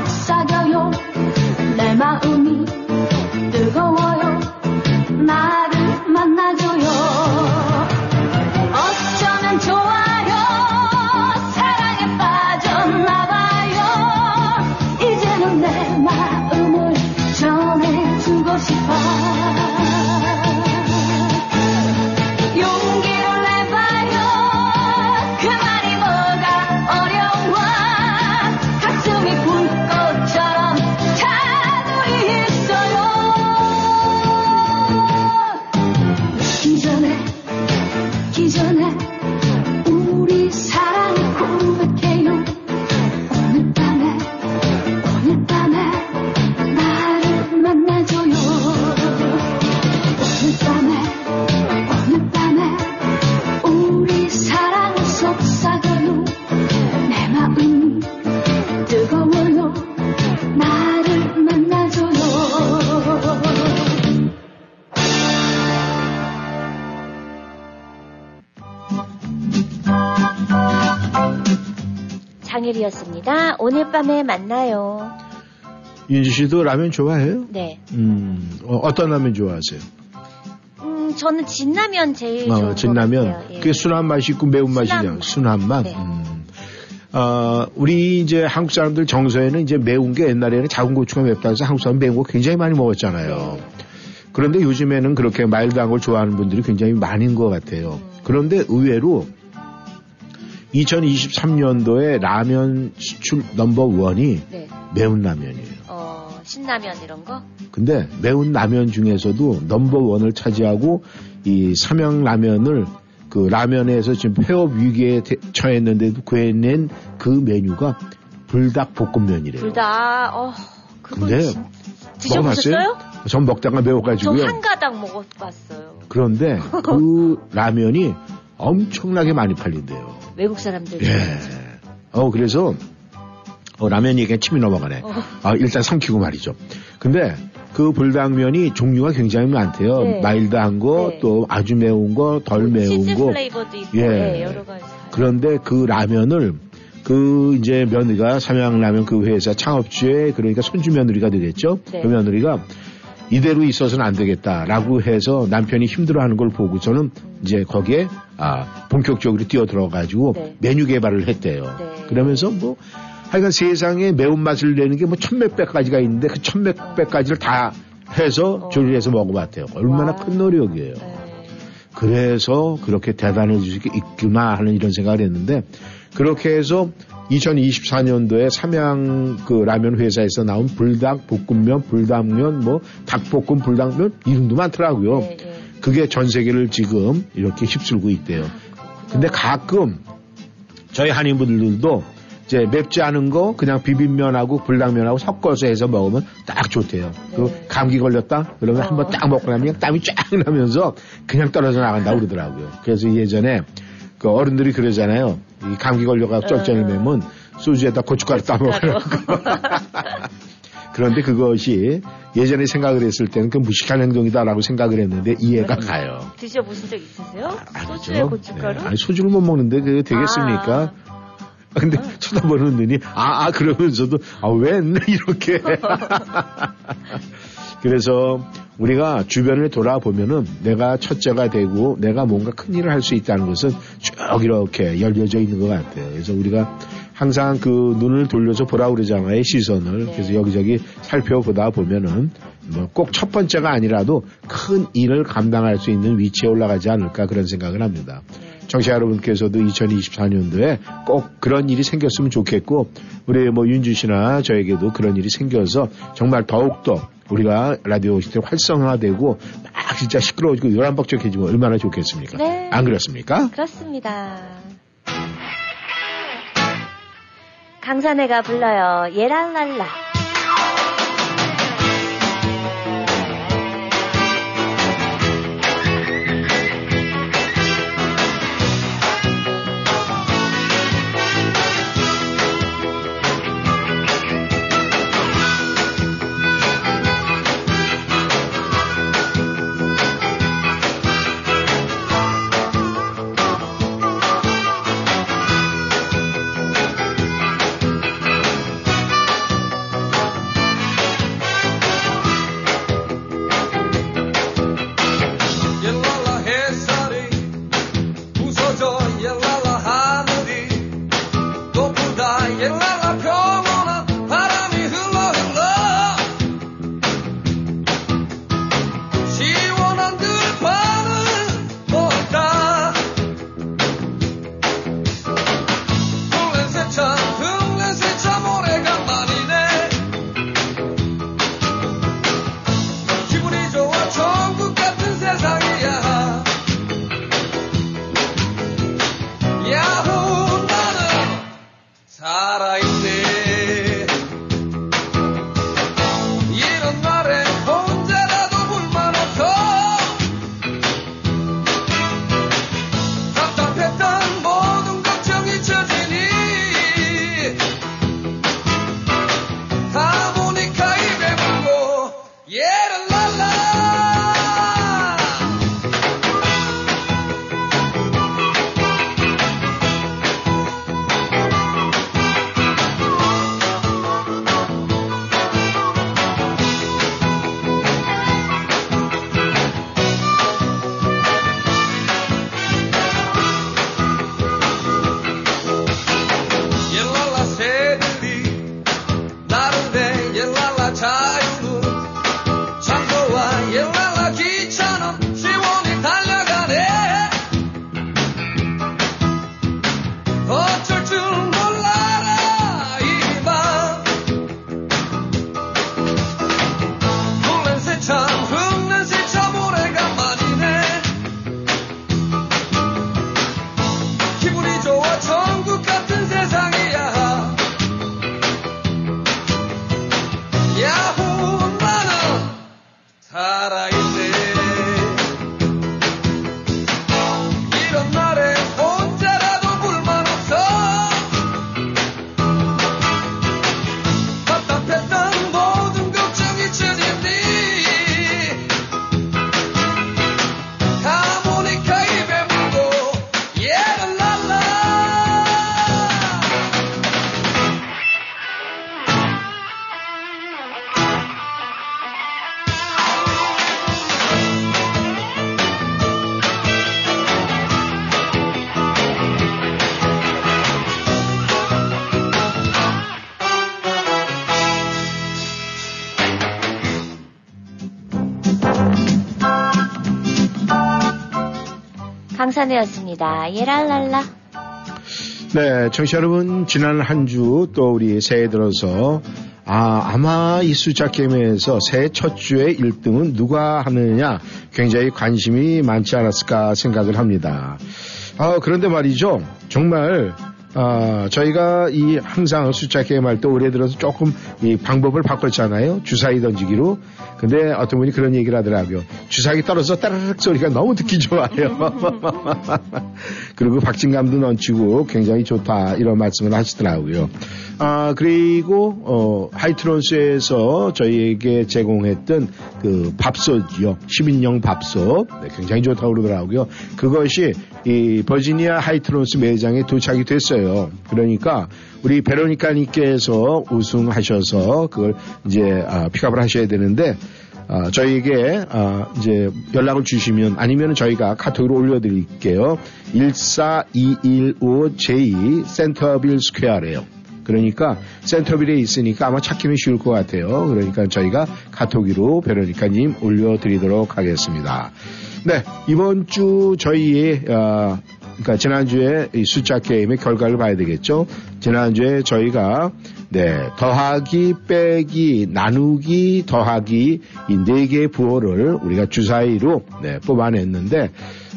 outside. 밤에 만나요. 윤지 씨도 라면 좋아해요? 네. 음, 어, 떤 라면 좋아하세요? 음, 저는 진라면 제일 어, 진라면. 것 같아요. 예. 그게 순한 맛이 있고 매운 맛이죠. 순한 맛. 순한 맛. 네. 음. 어, 우리 이제 한국 사람들 정서에는 이제 매운 게 옛날에는 작은 고추가 맵다 해서 한국 사람 매운 거 굉장히 많이 먹었잖아요. 네. 그런데 요즘에는 그렇게 마일드한 걸 좋아하는 분들이 굉장히 많은 것 같아요. 음. 그런데 의외로 2023년도에 라면 수출 넘버 원이 네. 매운 라면이에요. 어, 신라면 이런 거? 근데 매운 라면 중에서도 넘버 원을 차지하고 이 삼양 라면을 그 라면에서 지금 폐업 위기에 대- 처했는데도 구해낸 그 메뉴가 불닭 볶음면이래요. 불다, 어, 그거 근데 진- 드셔보셨어요? 전 먹다가 저 매워가지고요. 한 가닥 먹어봤어요. 그런데 그 라면이 엄청나게 많이 팔린대요. 외국 사람들. 예. 어 그래서 어, 라면 얘기가 침이 넘어가네. 어. 아, 일단 삼키고 말이죠. 근데 그 불닭면이 종류가 굉장히 많대요. 네. 마일드한 거, 네. 또 아주 매운 거, 덜 매운 치즈 거. 플레이버도 있고, 예. 예, 여러 가지. 그런데 그 라면을 그 이제 며느리가 삼양라면 그 회사 창업주의 그러니까 손주 며느리가 되겠죠. 네. 그 며느리가 이대로 있어서는 안 되겠다라고 해서 남편이 힘들어하는 걸 보고 저는 이제 거기에 아 본격적으로 뛰어 들어가지고 네. 메뉴 개발을 했대요. 네. 그러면서 뭐 하여간 세상에 매운맛을 내는 게 뭐 천몇백 가지가 있는데 그 천몇백 가지를 다 해서 어. 조리해서 먹어봤대요. 얼마나 와. 큰 노력이에요. 네. 그래서 그렇게 대단해질 수 있구나 하는 이런 생각을 했는데 그렇게 해서 2024년도에 삼양 그 라면 회사에서 나온 불닭 볶음면, 불닭면, 뭐 닭볶음 불닭면 이름도 많더라고요. 네, 네. 그게 전 세계를 지금 이렇게 휩쓸고 있대요. 근데 가끔 저희 한인분들도 이제 맵지 않은 거 그냥 비빔면하고 불닭면하고 섞어서 해서 먹으면 딱 좋대요. 그 네. 감기 걸렸다? 그러면 어. 한번 딱 먹고 나면 땀이 쫙 나면서 그냥 떨어져 나간다고 그러더라고요. 그래서 예전에 그 어른들이 그러잖아요. 이 감기 걸려가 쩔쩔 매면 소주에다 고춧가루 따먹으라고. 그런데 그것이 예전에 생각을 했을 때는 그 무식한 행동이다라고 생각을 했는데 이해가 가요. 드셔보신 적 있으세요? 아니죠. 소주에 고춧가루? 네. 아니, 소주를 못 먹는데 그게 되겠습니까? 근데 쳐다보는 눈이 아, 아 그러면서도 아, 웬 이렇게 그래서 우리가 주변을 돌아보면은 내가 첫째가 되고 내가 뭔가 큰 일을 할 수 있다는 것은 쭉 이렇게 열려져 있는 것 같아요. 그래서 우리가 항상 그 눈을 돌려서 보라 그러잖아요. 시선을. 네. 그래서 여기저기 살펴보다 보면은 뭐 꼭 첫 번째가 아니라도 큰 일을 감당할 수 있는 위치에 올라가지 않을까 그런 생각을 합니다. 네. 청취자 여러분께서도 2024년도에 꼭 그런 일이 생겼으면 좋겠고 우리 뭐 윤주 씨나 저에게도 그런 일이 생겨서 정말 더욱더 우리가 라디오 시대 활성화되고 막 진짜 시끄러워지고 요란벅적해지면 얼마나 좋겠습니까? 네. 안 그렇습니까? 그렇습니다. 강산해가 불러요. 예랄랄라. 강산우였습니다. 예랄랄라. 네, 청취자 여러분, 지난 한 주 또 우리 새해 들어서 아, 아마 이 숫자 게임에서 새해 첫 주에 1등은 누가 하느냐 굉장히 관심이 많지 않았을까 생각을 합니다. 아, 그런데 말이죠. 정말 아, 저희가 이 항상 숫자 게임 할 때 올해 들어서 조금 이 방법을 바꿨잖아요. 주사위 던지기로. 근데 어떤 분이 그런 얘기를 하더라고요. 주사위 떨어져 따르륵 소리가 너무 듣기 좋아요. 그리고 박진감도 넘치고 굉장히 좋다 이런 말씀을 하시더라고요. 아, 그리고, 어, 하이트론스에서 저희에게 제공했던 그 밥솥이요. 10인용 밥솥. 네, 굉장히 좋다고 그러더라고요. 그것이 이 버지니아 하이트론스 매장에 도착이 됐어요. 그러니까 우리 베로니카님께서 우승하셔서 그걸 이제 아, 픽업을 하셔야 되는데 아, 저희에게 아, 이제 연락을 주시면 아니면 저희가 카톡으로 올려드릴게요. 14215J 센터빌 스퀘어래요. 그러니까 센터빌에 있으니까 아마 찾기는 쉬울 것 같아요. 그러니까 저희가 카톡으로 베로니카님 올려드리도록 하겠습니다. 네, 이번 주 저희의 어, 그러니까 지난주에 이 숫자 게임의 결과를 봐야 되겠죠. 지난주에 저희가 네, 더하기, 빼기, 나누기, 더하기 이 네 개의 부호를 우리가 주사위로 네, 뽑아냈는데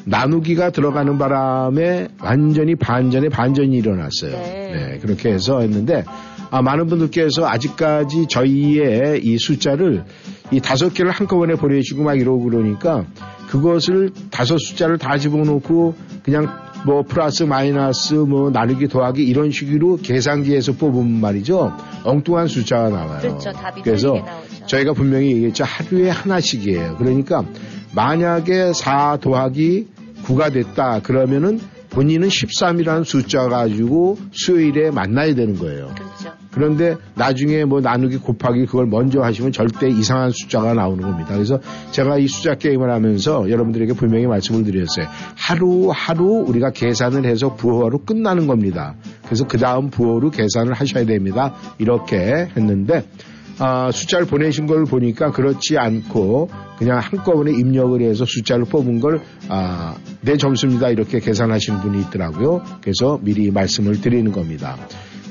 나누기가 들어가는 바람에 완전히 반전의 반전이 일어났어요. 네. 네, 그렇게 해서 했는데 아, 많은 분들께서 아직까지 저희의 이 숫자를 이 다섯 개를 한꺼번에 보내시고 막 이러고 그러니까 그것을 다섯 숫자를 다 집어넣고 그냥 뭐 플러스 마이너스 뭐 나누기 더하기 이런 식으로 계산기에서 뽑으면 말이죠 엉뚱한 숫자가 나와요. 그렇죠. 답이 그래서. 저희가 분명히 얘기했죠 하루에 하나씩이에요. 그러니까 만약에 4 더하기 9가 됐다 그러면은 본인은 13이라는 숫자 가지고 수요일에 만나야 되는 거예요. 그렇죠. 그런데 나중에 뭐 나누기 곱하기 그걸 먼저 하시면 절대 이상한 숫자가 나오는 겁니다. 그래서 제가 이 숫자 게임을 하면서 여러분들에게 분명히 말씀을 드렸어요. 하루하루 우리가 계산을 해서 부호로 끝나는 겁니다. 그래서 그 다음 부호로 계산을 하셔야 됩니다. 이렇게 했는데 아, 숫자를 보내신 걸 보니까 그렇지 않고 그냥 한꺼번에 입력을 해서 숫자를 뽑은 걸, 아, 내 점수입니다. 이렇게 계산하시는 분이 있더라고요. 그래서 미리 말씀을 드리는 겁니다.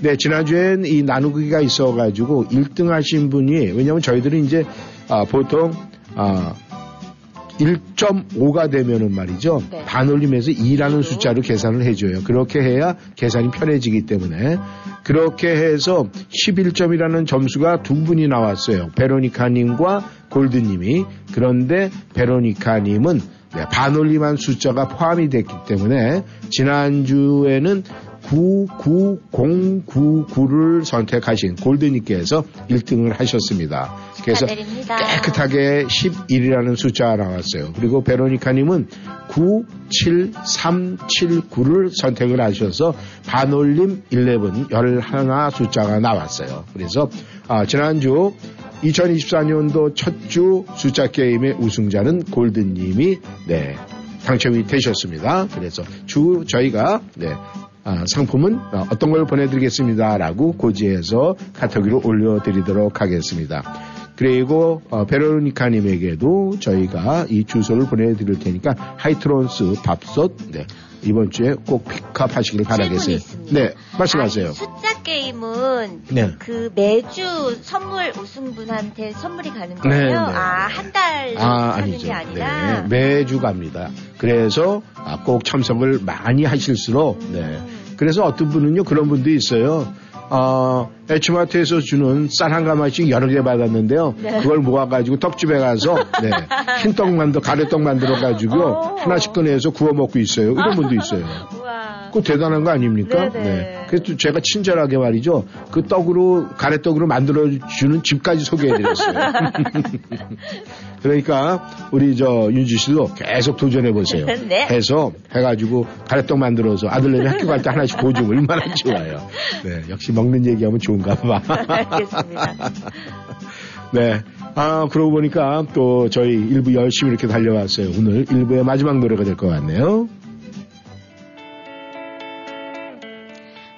네, 지난주엔 이 나누기가 있어가지고 1등 하신 분이, 왜냐면 저희들은 이제, 아, 보통, 아, 1.5가 되면은 말이죠. 네. 반올림해서 2라는 숫자로 계산을 해줘요. 그렇게 해야 계산이 편해지기 때문에. 그렇게 해서 11점이라는 점수가 두 분이 나왔어요. 베로니카님과 골드님이. 그런데 베로니카님은 네, 반올림한 숫자가 포함이 됐기 때문에 지난주에는 99099를 선택하신 골드님께서 1등을 하셨습니다. 그래서 축하드립니다. 깨끗하게 11이라는 숫자가 나왔어요. 그리고 베로니카님은 97379를 선택을 하셔서 반올림 11, 11 숫자가 나왔어요. 그래서 아, 지난주 2024년도 첫 주 숫자 게임의 우승자는 골든님이 네, 당첨이 되셨습니다. 그래서 주 저희가 네, 아, 상품은 어, 어떤 걸 보내드리겠습니다라고 고지해서 카톡으로 올려드리도록 하겠습니다. 그리고 어, 베로니카님에게도 저희가 이 주소를 보내드릴 테니까 하이트론스 밥솥 네, 이번 주에 꼭 픽업하시길 바라겠어요. 네, 말씀하세요. 아니, 숫자 게임은 네. 그 매주 선물 우승분한테 선물이 가는 네, 거예요? 네. 아, 한 달 아, 아니죠. 게 아니라 네, 매주 갑니다. 그래서 아, 꼭 참석을 많이 하실수록 네. 그래서 어떤 분은요 그런 분도 있어요. 어, 에치마트에서 주는 쌀 한 가마씩 여러 개 받았는데요. 네. 그걸 모아가지고 떡집에 가서 네, 흰떡 만들, 가래떡 만들어가지고 오. 하나씩 꺼내서 구워 먹고 있어요. 이런 분도 있어요. 그 대단한 거 아닙니까? 네네. 그래서 제가 친절하게 말이죠. 그 떡으로 가래떡으로 만들어 주는 집까지 소개해드렸어요. 그러니까 우리 저 윤지 씨도 계속 도전해 보세요. 네. 해서 해가지고 가래떡 만들어서 아들내미 학교 갈 때 하나씩 보여주면 얼마나 좋아요. 네, 역시 먹는 얘기하면 좋은가 봐. 알겠습니다. 네. 아, 그러고 보니까 또 저희 일부 열심히 이렇게 달려왔어요. 오늘 일부의 마지막 노래가 될 것 같네요.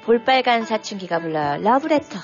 볼빨간 사춘기가 불러요. 러브레터.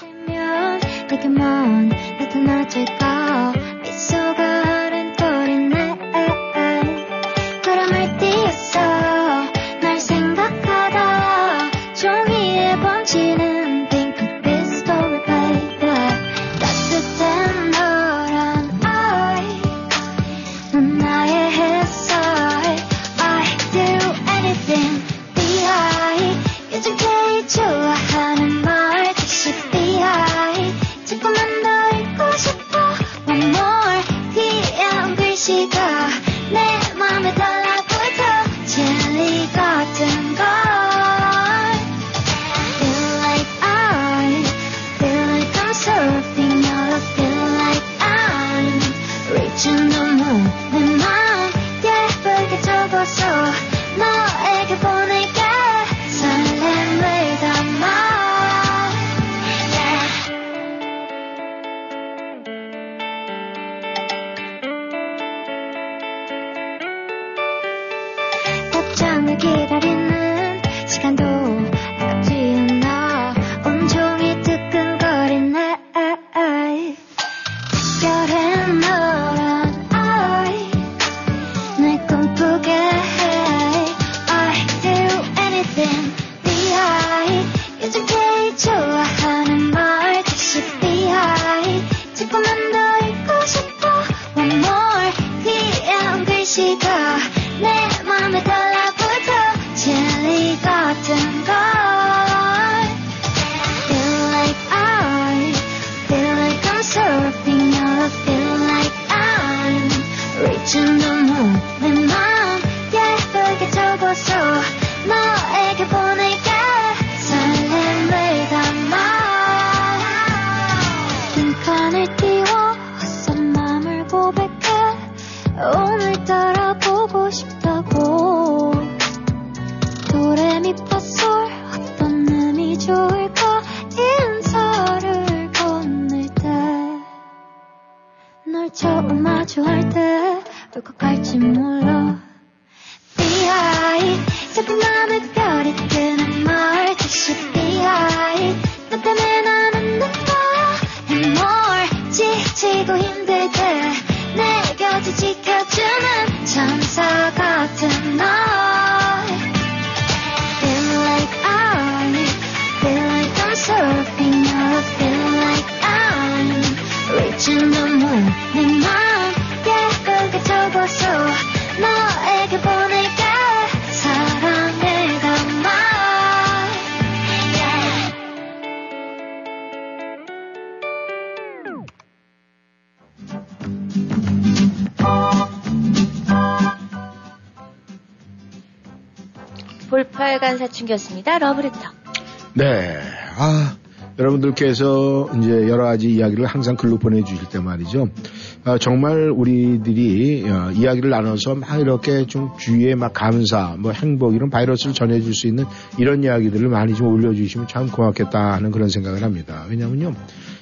사춘기였습니다. 러브레터. 네. 아, 여러분들께서 이제 여러 가지 이야기를 항상 글로 보내주실 때 말이죠. 아, 정말 우리들이 어, 이야기를 나눠서 막 이렇게 좀 주위에 막 감사, 뭐 행복 이런 바이러스를 전해줄 수 있는 이런 이야기들을 많이 좀 올려주시면 참 고맙겠다 하는 그런 생각을 합니다. 왜냐면요.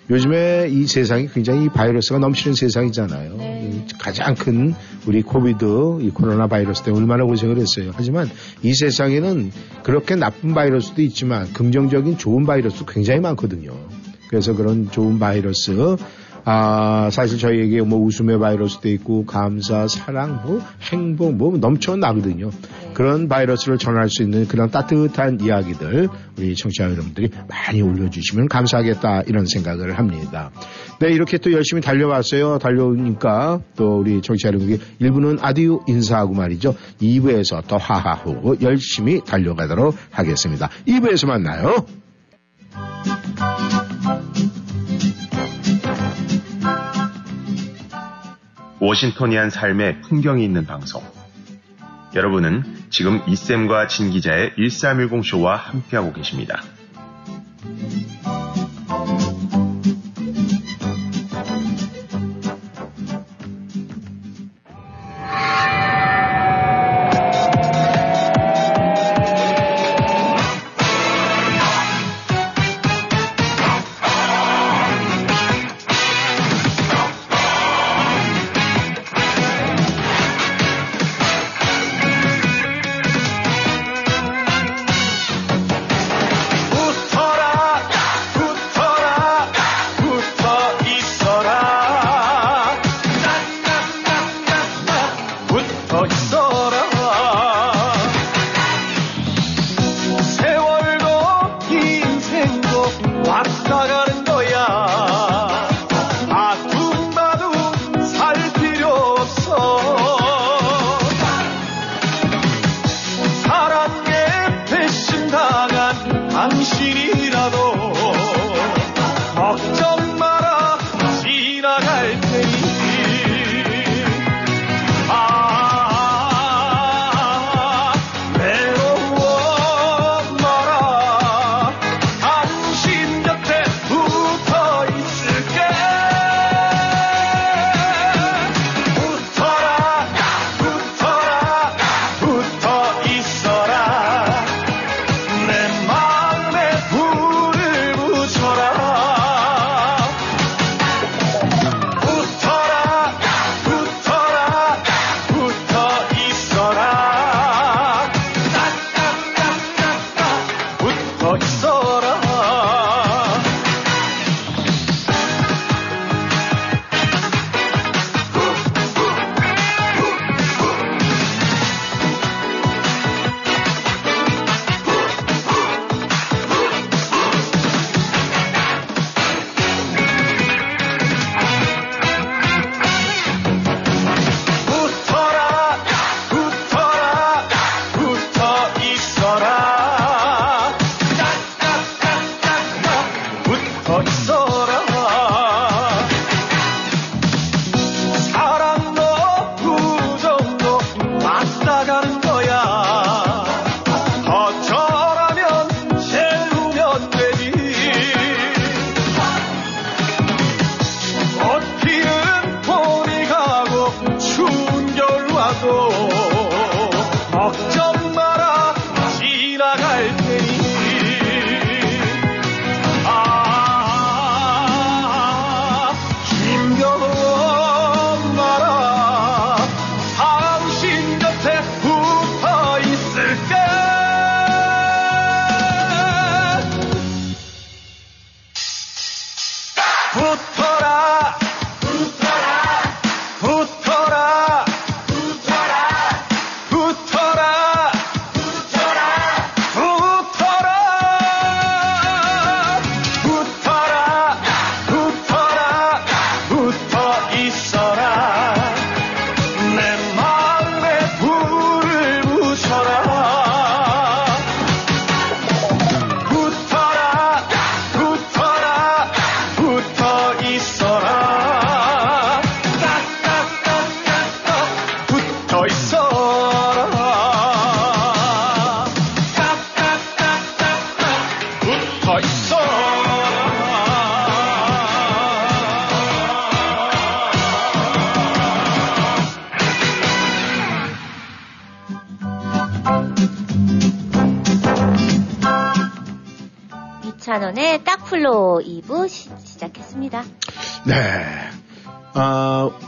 요즘에 이 세상이 굉장히 바이러스가 넘치는 세상이잖아요. 네. 이 가장 큰 우리 코비드, 이 코로나 바이러스 때문에 얼마나 고생을 했어요. 하지만 이 세상에는 그렇게 나쁜 바이러스도 있지만 긍정적인 좋은 바이러스도 굉장히 많거든요. 그래서 그런 좋은 바이러스, 아, 사실 저희에게 뭐 웃음의 바이러스도 있고, 감사, 사랑, 뭐, 행복, 뭐 넘쳐나거든요. 그런 바이러스를 전할 수 있는 그런 따뜻한 이야기들, 우리 청취자 여러분들이 많이 올려주시면 감사하겠다, 이런 생각을 합니다. 네, 이렇게 또 열심히 달려왔어요. 달려오니까 또 우리 청취자 여러분들이 1부는 아디오 인사하고 말이죠. 2부에서 더 하하하고 열심히 달려가도록 하겠습니다. 2부에서 만나요. 워싱턴이한 삶의 풍경이 있는 방송. 여러분은 지금 이쌤과 진 기자의 1310쇼와 함께하고 계십니다.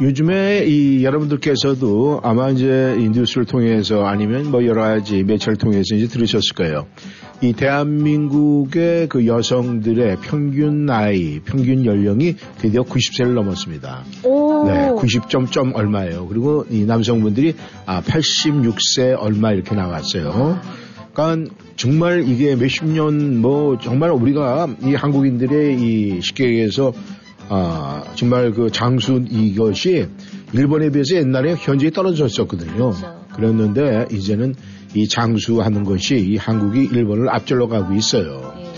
요즘에 이 여러분들께서도 아마 이제 이 뉴스를 통해서 아니면 뭐 여러 가지 매체를 통해서 이제 들으셨을 거예요. 이 대한민국의 그 여성들의 평균 나이, 평균 연령이 드디어 90세를 넘었습니다. 오. 네, 90점 점 얼마예요. 그리고 이 남성분들이 아 86세 얼마 이렇게 나왔어요. 그러니까 정말 이게 몇십 년 뭐 정말 우리가 이 한국인들의 이 쉽게 얘기해서 아 정말 그 장수 이것이 일본에 비해서 옛날에 현저히 떨어졌었거든요. 그렇죠. 그랬는데 이제는 이 장수하는 것이 이 한국이 일본을 앞질러 가고 있어요. 예.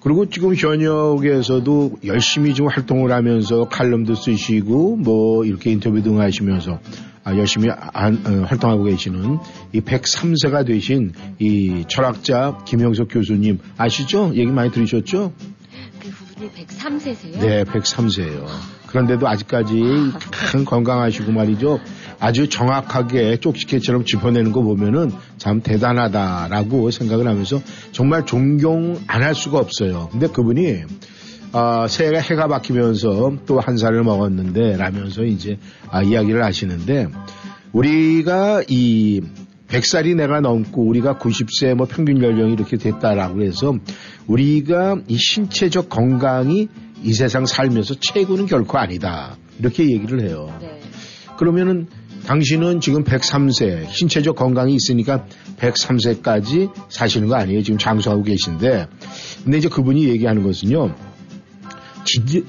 그리고 지금 현역에서도 열심히 좀 활동을 하면서 칼럼도 쓰시고 뭐 이렇게 인터뷰 등 하시면서 아, 열심히 안- 어, 활동하고 계시는 이 103세가 되신 이 철학자 김영석 교수님 아시죠? 얘기 많이 들으셨죠? 그분이 103세세요? 네, 103세예요. 그런데도 아직까지 참 건강하시고 말이죠. 아주 정확하게 쪽지게처럼 짚어내는 거 보면은 참 대단하다라고 생각을 하면서 정말 존경 안 할 수가 없어요. 근데 그분이 아, 새해가 해가 바뀌면서 또 한 살을 먹었는데 라면서 이제 아, 이야기를 하시는데 우리가 이 100살이 내가 넘고 우리가 90세 뭐 평균 연령이 이렇게 됐다라고 해서 우리가 이 신체적 건강이 이 세상 살면서 최고는 결코 아니다. 이렇게 얘기를 해요. 네. 그러면은 당신은 지금 103세 신체적 건강이 있으니까 103세까지 사시는 거 아니에요. 지금 장수하고 계신데. 근데 이제 그분이 얘기하는 것은요.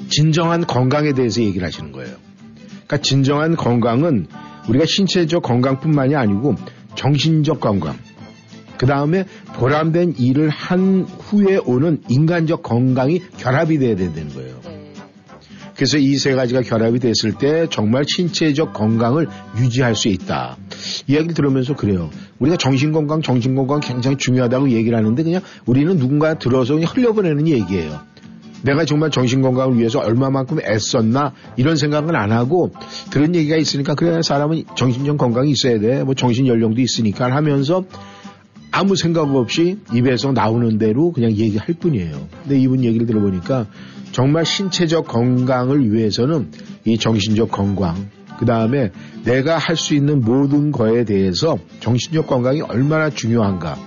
진, 정한 건강에 대해서 얘기를 하시는 거예요. 그러니까 진정한 건강은 우리가 신체적 건강뿐만이 아니고 정신적 건강, 그 다음에 보람된 일을 한 후에 오는 인간적 건강이 결합이 돼야 된다는 거예요. 네. 그래서 이 세 가지가 결합이 됐을 때 정말 신체적 건강을 유지할 수 있다. 이야기를 들으면서 그래요. 우리가 정신건강, 정신건강 굉장히 중요하다고 얘기를 하는데 그냥 우리는 누군가 들어서 그냥 흘려보내는 얘기예요. 내가 정말 정신건강을 위해서 얼마만큼 애썼나 이런 생각은 안 하고 그런 얘기가 있으니까 그래 사람은 정신적 건강이 있어야 돼. 뭐 정신 연령도 있으니까 하면서 아무 생각 없이 입에서 나오는 대로 그냥 얘기할 뿐이에요. 근데 이분 얘기를 들어보니까 정말 신체적 건강을 위해서는 이 정신적 건강, 그 다음에 내가 할 수 있는 모든 거에 대해서 정신적 건강이 얼마나 중요한가,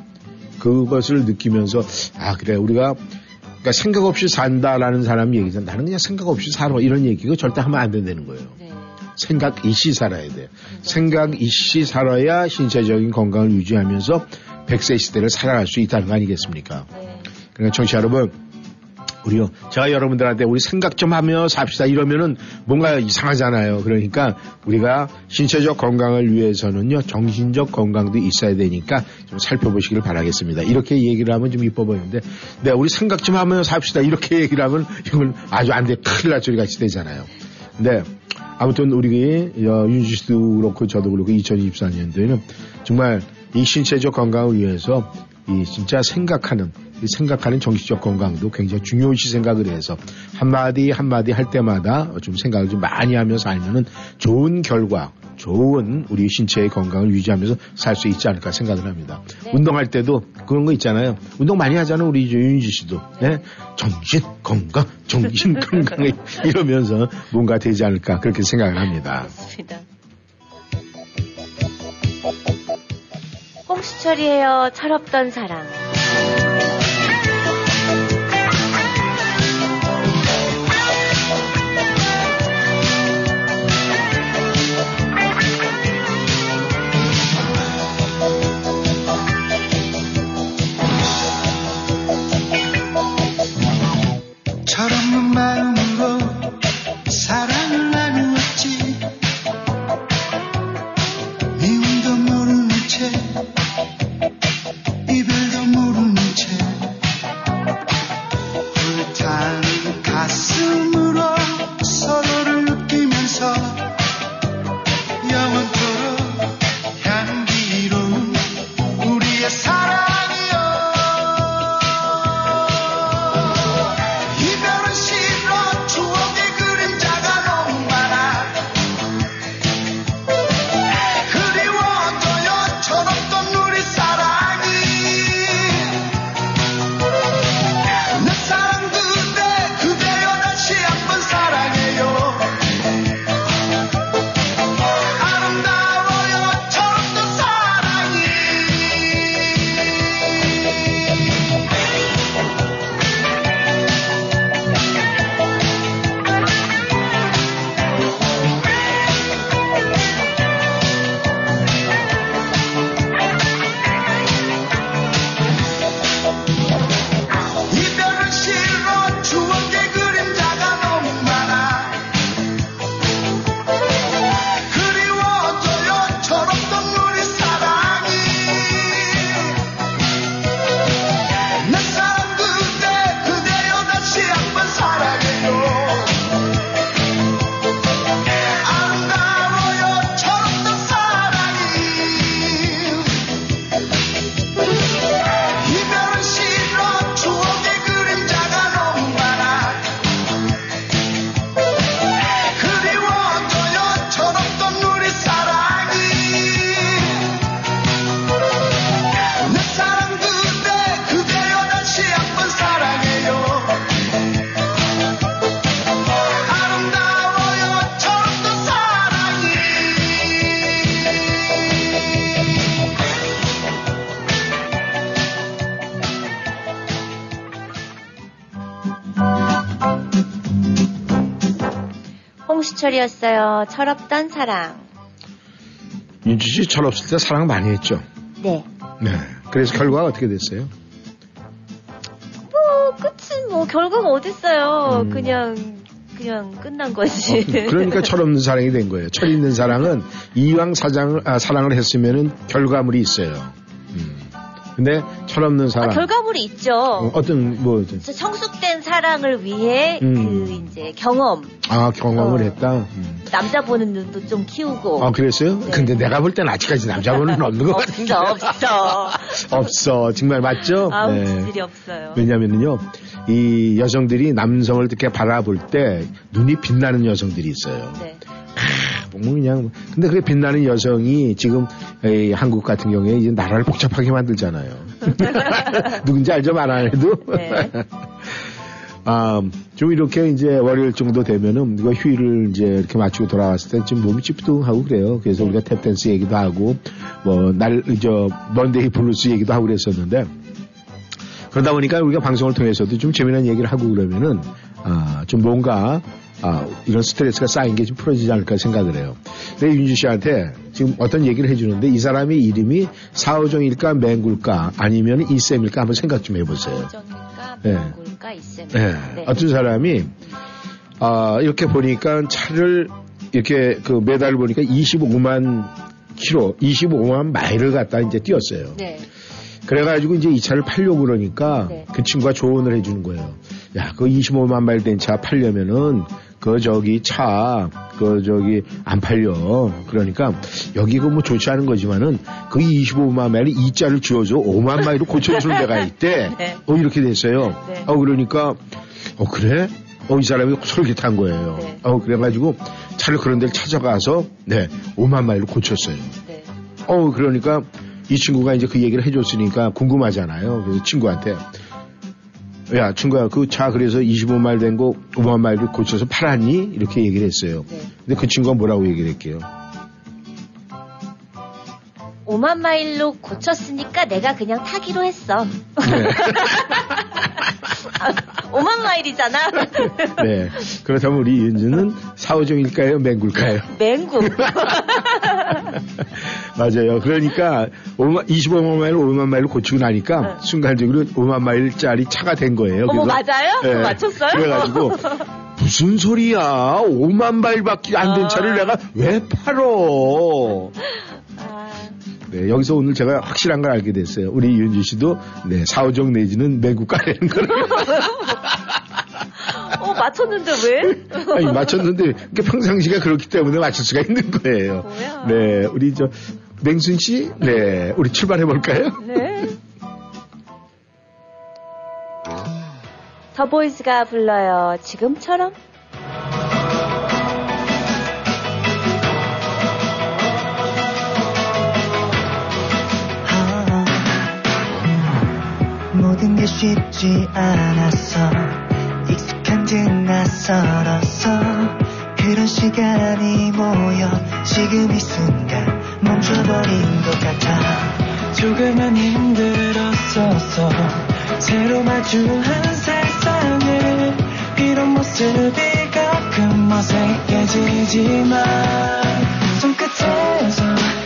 그것을 느끼면서, 아, 그래, 우리가 그러니까 생각 없이 산다라는 사람이 얘기잖아. 나는 그냥 생각 없이 살아. 이런 얘기가 절대 하면 안 된다는 거예요. 네. 생각 이시 살아야 돼. 생각 이시 살아야 신체적인 건강을 유지하면서 100세 시대를 살아갈 수 있다는 거 아니겠습니까? 네. 그러니까 청취자 여러분, 우리요. 제가 여러분들한테 우리 생각 좀 하며 삽시다 이러면은 뭔가 이상하잖아요. 그러니까 우리가 신체적 건강을 위해서는요, 정신적 건강도 있어야 되니까 좀 살펴보시길 바라겠습니다. 이렇게 얘기를 하면 좀 이뻐 보이는데, 네, 우리 생각 좀 하며 삽시다. 이렇게 얘기를 하면 이건 아주 안 돼. 큰일 날 소리 같이 되잖아요. 네. 아무튼 우리 윤지 씨도 그렇고 저도 그렇고 2024년도에는 정말 이 신체적 건강을 위해서 이 진짜 생각하는 이 생각하는 정신적 건강도 굉장히 중요시 생각을 해서 한마디 한마디 할 때마다 좀 생각을 좀 많이 하면서 살면은 좋은 결과 좋은 우리 신체의 건강을 유지하면서 살 수 있지 않을까 생각을 합니다. 네. 운동할 때도 그런 거 있잖아요. 운동 많이 하잖아요. 우리 윤지 씨도. 네? 정신 건강, 정신 건강 이러면서 뭔가 되지 않을까 그렇게 생각을 합니다. 맞습니다. 홍수철이에요. 철없던 사랑. 철없는 마음 홍수철이었어요. 철없던 사랑. 윤지 씨 철없을 때 사랑 많이 했죠. 네. 네. 그래서 결과가 어떻게 됐어요? 뭐 끝은 뭐뭐 결과가 어딨어요. 음. 그냥 그냥 끝난 거지. 그러니까 철없는 사랑이 된 거예요. 철 있는 사랑은 이왕 사장을, 아, 사랑을 했으면은 결과물이 있어요. 음. 근데 철없는 아, 사랑. 결과물이 있죠. 어, 어떤, 뭐, 성숙된 사랑을 위해 음. 그 이제 경험 아, 경험을 어. 했다. 음. 남자 보는 눈도 좀 키우고 아, 그랬어요? 네. 근데 내가 볼땐 아직까지 남자분은 없는 것 같은데. 없어 없어 없어. 정말 맞죠? 아우 네. 기질이 없어요. 왜냐면은요, 이 여성들이 남성을 이렇게 바라볼 때 눈이 빛나는 여성들이 있어요. 네. 뭐 그냥 근데 그게 빛나는 여성이 지금 이 한국 같은 경우에 이제 나라를 복잡하게 만들잖아요. 누군지 알죠 말안 해도. 네. 아, 좀 이렇게 이제 월요일 정도 되면은 이거 휴일을 이제 이렇게 맞추고 돌아왔을 때 지금 몸이 찌뿌둥하고 그래요. 그래서 우리가 탭댄스 얘기도 하고 뭐 날 저 Monday blues 얘기도 하고 그랬었는데 그러다 보니까 우리가 방송을 통해서도 좀 재미난 얘기를 하고 그러면은 아, 좀 뭔가 아, 이런 스트레스가 쌓인 게 좀 풀어지지 않을까 생각을 해요. 근데 윤주 씨한테 지금 어떤 얘기를 해주는데 이 사람의 이름이 사오정일까 맹굴까 아니면 이쌤일까 한번 생각 좀 해보세요. 정일까 네. 맹굴까 있으면 네. 네. 어떤 사람이 아, 이렇게 보니까 차를 이렇게 그 매달 보니까 25만 킬로, 25만 마일을 갖다 이제 뛰었어요. 네. 그래가지고 이제 이 차를 팔려고 그러니까 네. 그 친구가 조언을 해주는 거예요. 야, 그 25만 마일 된 차 팔려면은 그 저기 차, 그 저기 안 팔려. 그러니까 여기 그뭐 좋지 않은 거지만은 그 25만 마일에 이 자를 지어서 5만 마일로 고쳐주는 데가 있대. 네. 어, 이렇게 됐어요. 네. 어, 그러니까, 어, 그래? 어, 이 사람이 솔깃한 거예요. 네. 어, 그래가지고 차를 그런 데를 찾아가서, 네, 5만 마일로 고쳤어요. 네. 어, 그러니까 이 친구가 이제 그 얘기를 해줬으니까 궁금하잖아요. 그래서 친구한테, 야, 친구야, 그 차 그래서 25마일 된 거 5만 마일을 고쳐서 팔았니? 이렇게 얘기를 했어요. 네. 근데 그 친구가 뭐라고 얘기를 할게요. 5만 마일로 고쳤으니까 내가 그냥 타기로 했어. 네. 5만 마일이잖아. 네. 그렇다면 우리 윤주는 사오정일까요? 맹굴까요? 맹구. 맞아요. 그러니까 5만, 25만 마일, 5만 마일을 고치고 나니까 네. 순간적으로 5만 마일짜리 차가 된 거예요. 어머, 그래서- 맞아요? 그거 맞췄어요? 그래가지고 무슨 소리야? 5만 마일밖에 안된 아. 차를 내가 왜 팔어? 아, 네, 여기서 오늘 제가 확실한 걸 알게 됐어요. 우리 윤주 씨도 네, 사오정 내지는 맹국가라는 걸 어, 맞췄는데 왜? 아니, 맞췄는데 평상시가 그렇기 때문에 맞출 수가 있는 거예요. 뭐야? 네, 우리 저 맹순 씨, 네, 우리 출발해 볼까요? 네. 더보이즈가 불러요. 지금처럼? 모든 게 쉽지 않았어 익숙한 듯 낯설었어 그런 시간이 모여 지금 이 순간 멈춰버린 것 같아. 조금은 힘들었었어 새로 마주한 세상에 이런 모습이 가끔 어색해지지만 손끝에서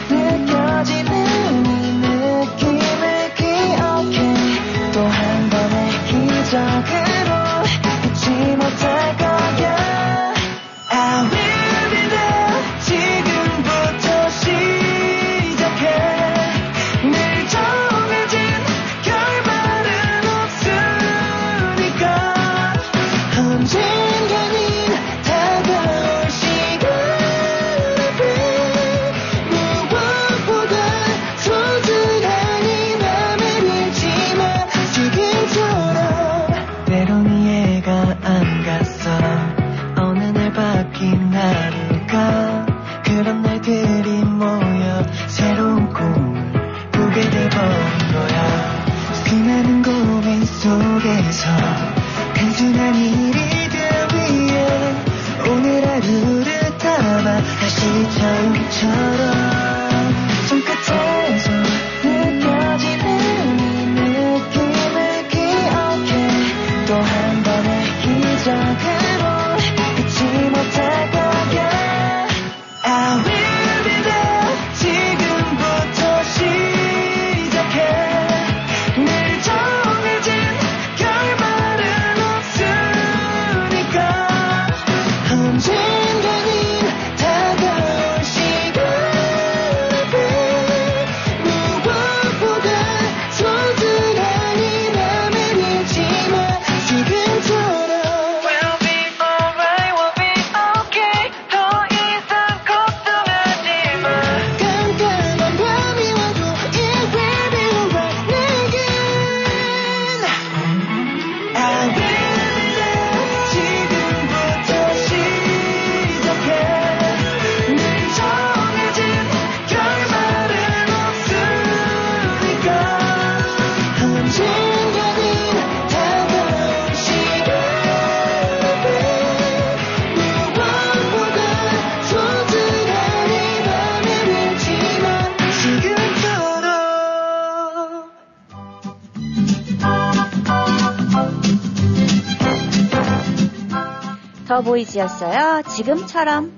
보이지였어요. 지금처럼.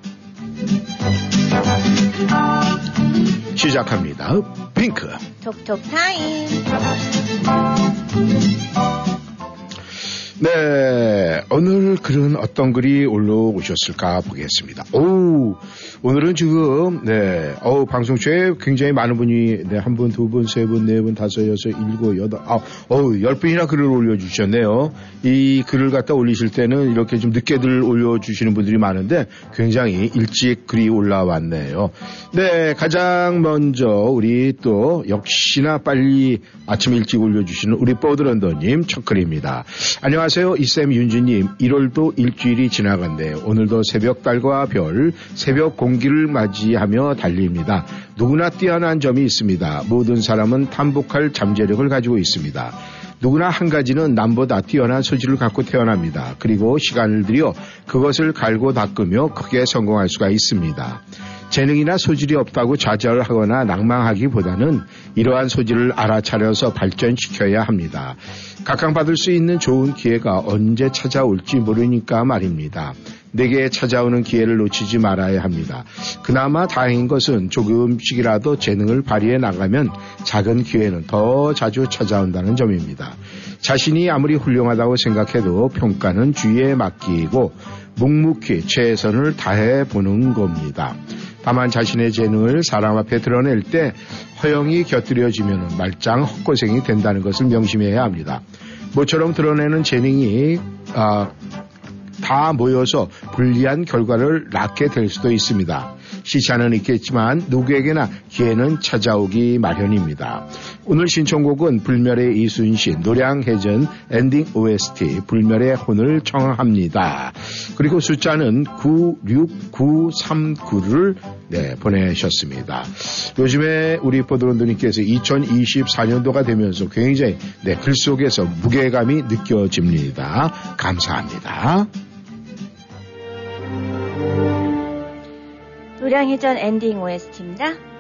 시작합니다. 핑크. 톡톡 타임. 네, 오늘 글은 어떤 글이 올라오셨을까 보겠습니다. 오, 오늘은 지금, 네, 어우, 방송초에 굉장히 많은 분이, 네, 한 분, 두 분, 세 분, 네 분, 다섯, 여섯, 일곱, 여덟, 아, 어우, 열 분이나 글을 올려주셨네요. 이 글을 갖다 올리실 때는 이렇게 좀 늦게들 올려주시는 분들이 많은데 굉장히 일찍 글이 올라왔네요. 네, 가장 먼저 우리 또 역시나 빨리 아침 일찍 올려주시는 우리 버드런더님 첫 글입니다. 안녕하세요. 이쌤 윤주님. 1월도 일주일이 지나갔네요. 오늘도 새벽 달과 별, 새벽 공 기를 맞이하며 달립니다. 누구나 뛰어난 점이 있습니다. 모든 사람은 탐복할 잠재력을 가지고 있습니다. 누구나 한 가지는 남보다 뛰어난 소질을 갖고 태어납니다. 그리고 시간을 들여 그것을 갈고 닦으며 크게 성공할 수가 있습니다. 재능이나 소질이 없다고 좌절하거나 낭망하기보다는 이러한 소질을 알아차려서 발전시켜야 합니다. 각광받을 수 있는 좋은 기회가 언제 찾아올지 모르니까 말입니다. 내게 찾아오는 기회를 놓치지 말아야 합니다. 그나마 다행인 것은 조금씩이라도 재능을 발휘해 나가면 작은 기회는 더 자주 찾아온다는 점입니다. 자신이 아무리 훌륭하다고 생각해도 평가는 주위에 맡기고 묵묵히 최선을 다해 보는 겁니다. 다만 자신의 재능을 사람 앞에 드러낼 때 허영이 곁들여지면 말짱 헛고생이 된다는 것을 명심해야 합니다. 모처럼 드러내는 재능이 아, 다 모여서 불리한 결과를 낳게 될 수도 있습니다. 시차는 있겠지만 누구에게나 기회는 찾아오기 마련입니다. 오늘 신청곡은 불멸의 이순신 노량해전 엔딩 OST 불멸의 혼을 청합니다. 그리고 숫자는 96939를 네, 보내셨습니다. 요즘에 우리 보드론드님께서 2024년도가 되면서 굉장히 네, 글 속에서 무게감이 느껴집니다. 감사합니다. 노량해전 엔딩 OST입니다.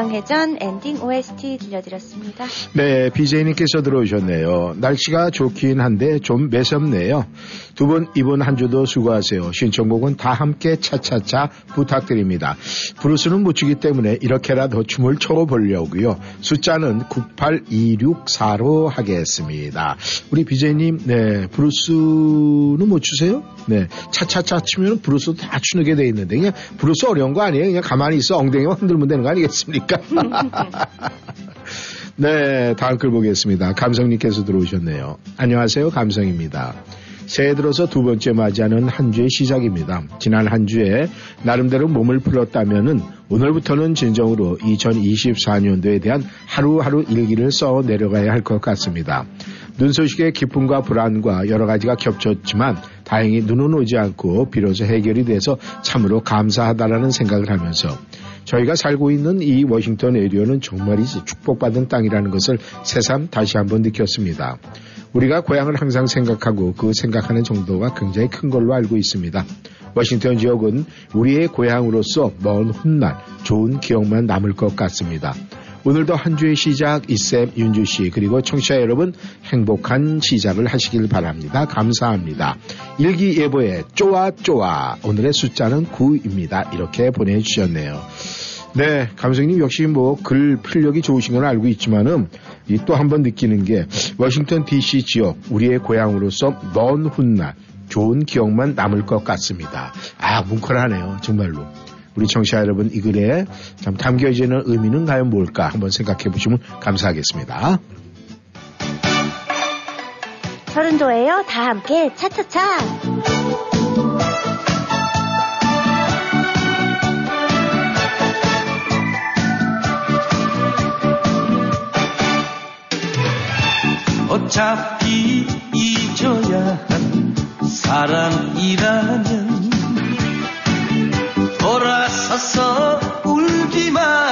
노량해전 엔딩 OST 들려드렸습니다. 네, BJ님께서 들어오셨네요. 날씨가 좋긴 한데 좀 매섭네요. 두 분 이번 한 주도 수고하세요. 신청곡은 다 함께 차차차 부탁드립니다. 브루스는 못 추기 때문에 이렇게라도 춤을 춰보려고요. 숫자는 98264로 하겠습니다. 우리 BJ님, 네, 브루스는 못 추세요? 네, 차차차 치면 브루스 다 추게 돼 있는데 그냥 브루스 어려운 거 아니에요? 그냥 가만히 있어 엉덩이만 흔들면 되는 거 아니겠습니까? 네, 다음 글 보겠습니다. 감성님께서 들어오셨네요. 안녕하세요. 감성입니다. 새해 들어서 두 번째 맞이하는 한 주의 시작입니다. 지난 한 주에 나름대로 몸을 풀었다면은 오늘부터는 진정으로 2024년도에 대한 하루하루 일기를 써 내려가야 할 것 같습니다. 눈 소식의 기쁨과 불안과 여러 가지가 겹쳤지만 다행히 눈은 오지 않고 비로소 해결이 돼서 참으로 감사하다라는 생각을 하면서 저희가 살고 있는 이 워싱턴 에리어는 정말이지 축복받은 땅이라는 것을 새삼 다시 한번 느꼈습니다. 우리가 고향을 항상 생각하고 그 생각하는 정도가 굉장히 큰 걸로 알고 있습니다. 워싱턴 지역은 우리의 고향으로서 먼 훗날 좋은 기억만 남을 것 같습니다. 오늘도 한 주의 시작 이쌤 윤주 씨 그리고 청취자 여러분 행복한 시작을 하시길 바랍니다. 감사합니다. 일기 예보에 쪼아 쪼아 오늘의 숫자는 9입니다. 이렇게 보내주셨네요. 네, 감성님 역시 뭐 글 필력이 좋으신 건 알고 있지만은 또 한 번 느끼는 게 워싱턴 DC 지역 우리의 고향으로서 먼 훗날 좋은 기억만 남을 것 같습니다. 아, 뭉클하네요. 정말로. 우리 청취자 여러분 이 글에 참 담겨지는 의미는 과연 뭘까 한번 생각해 보시면 감사하겠습니다. 서른도예요. 다 함께 차차차. 어차피 잊어야 한 사랑이라면 돌아서서 마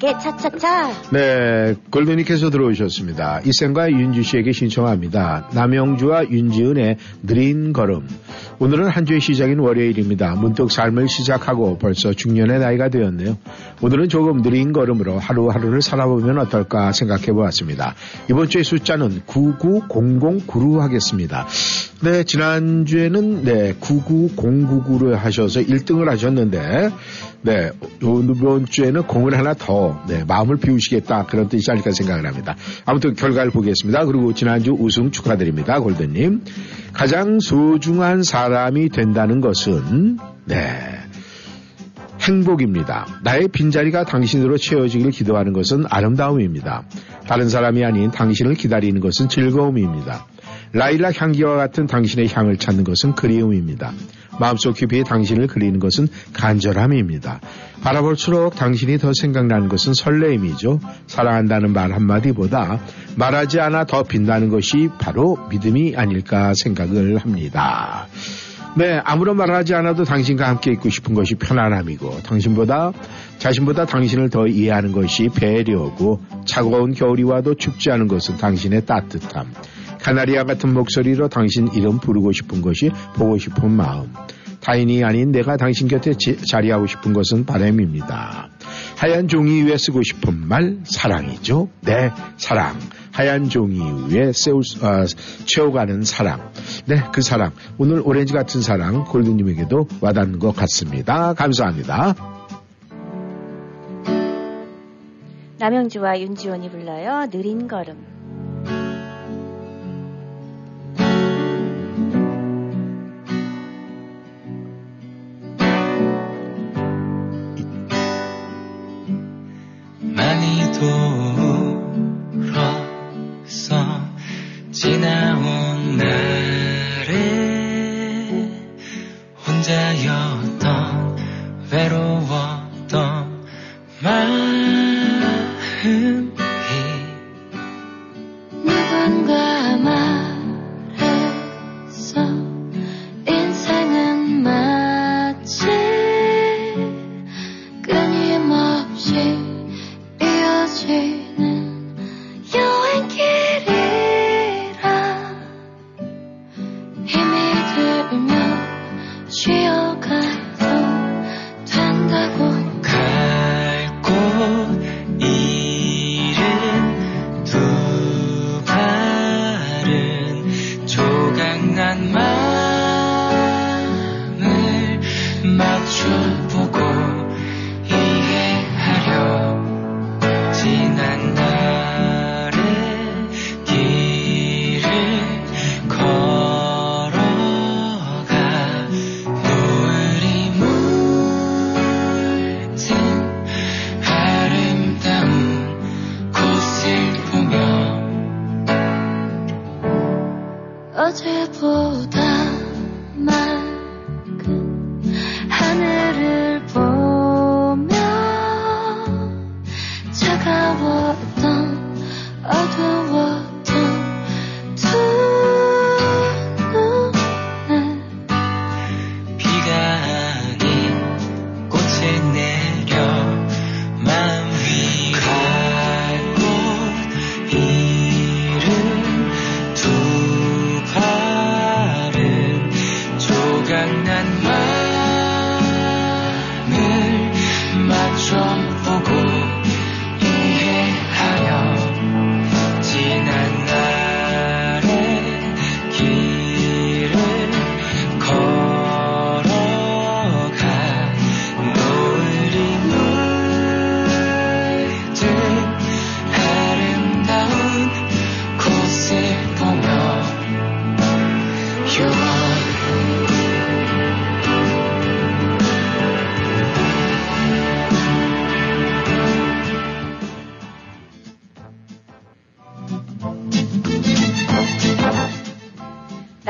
함께 차차차. 네, 골드니께서 들어오셨습니다. 이쌤과 윤주 씨에게 신청합니다. 남영주와 윤지은의 느린 걸음. 오늘은 한 주의 시작인 월요일입니다. 문득 삶을 시작하고 벌써 중년의 나이가 되었네요. 오늘은 조금 느린 걸음으로 하루하루를 살아보면 어떨까 생각해 보았습니다. 이번 주의 숫자는 99009로 하겠습니다. 네, 지난주에는 네, 99099를 하셔서 1등을 하셨는데 네, 이번 주에는 공을 하나 더 네, 마음을 비우시겠다 그런 뜻이 아닐까 생각을 합니다. 아무튼 결과를 보겠습니다. 그리고 지난주 우승 축하드립니다. 골든님. 가장 소중한 사람이 된다는 것은 네, 행복입니다. 나의 빈자리가 당신으로 채워지길 기도하는 것은 아름다움입니다. 다른 사람이 아닌 당신을 기다리는 것은 즐거움입니다. 라일락 향기와 같은 당신의 향을 찾는 것은 그리움입니다. 마음속 깊이 당신을 그리는 것은 간절함입니다. 바라볼수록 당신이 더 생각나는 것은 설레임이죠. 사랑한다는 말 한마디보다 말하지 않아 더 빛나는 것이 바로 믿음이 아닐까 생각을 합니다. 네, 아무런 말하지 않아도 당신과 함께 있고 싶은 것이 편안함이고 당신보다 자신보다 당신을 더 이해하는 것이 배려고 차가운 겨울이 와도 춥지 않은 것은 당신의 따뜻함. 카나리아 같은 목소리로 당신 이름 부르고 싶은 것이 보고 싶은 마음. 타인이 아닌 내가 당신 곁에 지, 자리하고 싶은 것은 바람입니다. 하얀 종이 위에 쓰고 싶은 말 사랑이죠. 네, 사랑. 하얀 종이 위에 세울, 어, 채워가는 사랑. 네, 그 사랑. 오늘 오렌지 같은 사랑 골드님에게도 와닿는 것 같습니다. 감사합니다. 남영주와 윤지원이 불러요. 느린 걸음.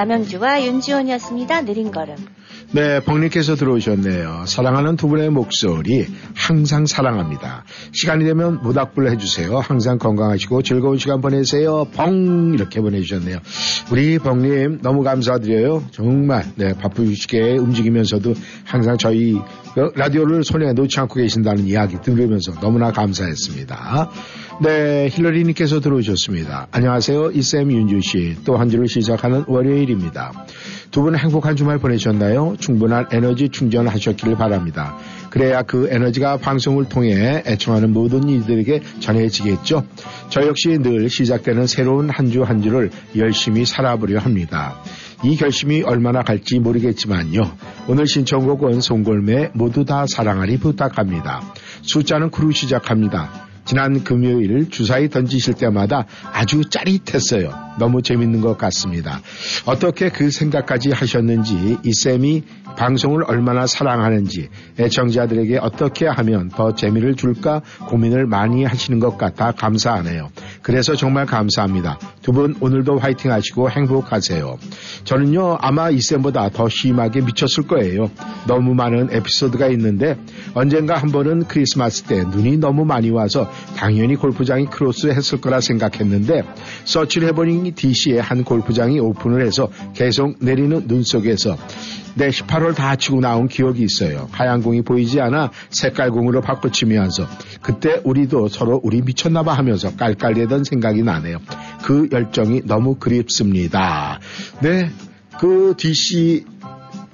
남영주와 윤지원이었습니다. 느린 걸음. 네, 벙님께서 들어오셨네요. 사랑하는 두 분의 목소리 항상 사랑합니다. 시간이 되면 모닥불 해주세요. 항상 건강하시고 즐거운 시간 보내세요. 벙 이렇게 보내주셨네요. 우리 벙님 너무 감사드려요. 정말 네, 바쁘시게 움직이면서도 항상 저희 그 라디오를 손에 놓지 않고 계신다는 이야기 들으면서 너무나 감사했습니다. 네, 힐러리님께서 들어오셨습니다. 안녕하세요. 이쌤 윤주 씨. 또 한 주를 시작하는 월요일입니다. 두분 행복한 주말 보내셨나요? 충분한 에너지 충전하셨기를 바랍니다. 그래야 그 에너지가 방송을 통해 애청하는 모든 이들에게 전해지겠죠. 저 역시 늘 시작되는 새로운 한주한 주를 열심히 살아보려 합니다. 이 결심이 얼마나 갈지 모르겠지만요. 오늘 신청곡은 송골매 모두 다 사랑하리 부탁합니다. 숫자는 크루 시작합니다. 지난 금요일 주사위 던지실 때마다 아주 짜릿했어요. 너무 재밌는 것 같습니다. 어떻게 그 생각까지 하셨는지 이 쌤이 방송을 얼마나 사랑하는지 애청자들에게 어떻게 하면 더 재미를 줄까 고민을 많이 하시는 것 같아 감사하네요. 그래서 정말 감사합니다. 두 분 오늘도 화이팅 하시고 행복하세요. 저는요 아마 이 쌤보다 더 심하게 미쳤을 거예요. 너무 많은 에피소드가 있는데 언젠가 한 번은 크리스마스 때 눈이 너무 많이 와서 당연히 골프장이 close 했을 거라 생각했는데 서치를 해보니 DC의 한 골프장이 오픈을 해서 계속 내리는 눈 속에서 내 18홀 다 치고 나온 기억이 있어요. 하얀 공이 보이지 않아 색깔 공으로 바꿔치면서 그때 우리도 서로 우리 미쳤나봐 하면서 깔깔대던 생각이 나네요. 그 열정이 너무 그립습니다. 네, 그 DC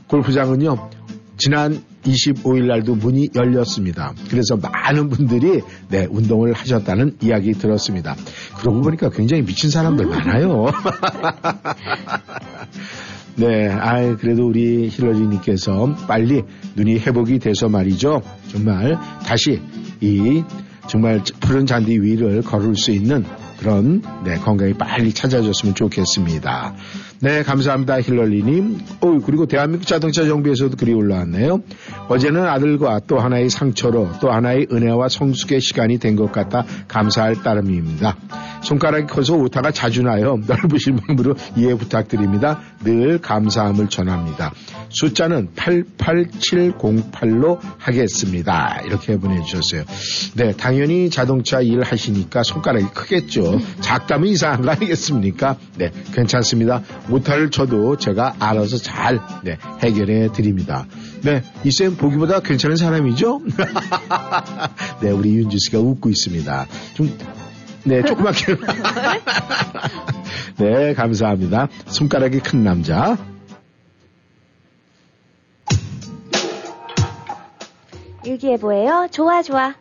골프장은요. 지난 25일 날도 문이 열렸습니다. 그래서 많은 분들이 네, 운동을 하셨다는 이야기 들었습니다. 그러고 보니까 굉장히 미친 사람들 많아요. 네, 아 그래도 우리 힐러리님께서 빨리 눈이 회복이 돼서 말이죠. 정말 다시 이 정말 푸른 잔디 위를 걸을 수 있는 그런 네, 건강이 빨리 찾아졌으면 좋겠습니다. 네, 감사합니다. 힐러리님. 오, 그리고 대한민국 자동차 정비에서도 글이 올라왔네요. 어제는 아들과 또 하나의 상처로 또 하나의 은혜와 성숙의 시간이 된 것 같아 감사할 따름입니다. 손가락이 커서 오타가 자주 나요. 넓으신 마음으로 이해 부탁드립니다. 늘 감사함을 전합니다. 숫자는 88708로 하겠습니다. 이렇게 보내주셨어요. 네, 당연히 자동차 일 하시니까 손가락이 크겠죠. 작다면 이상한 거 아니겠습니까? 네, 괜찮습니다. 오타를 쳐도 제가 알아서 잘 네, 해결해 드립니다. 네, 이쌤 보기보다 괜찮은 사람이죠? 네, 우리 윤주 씨가 웃고 있습니다. 좀 네, 조그맣게. 네, 감사합니다. 손가락이 큰 남자. 일기예보예요. 좋아, 좋아.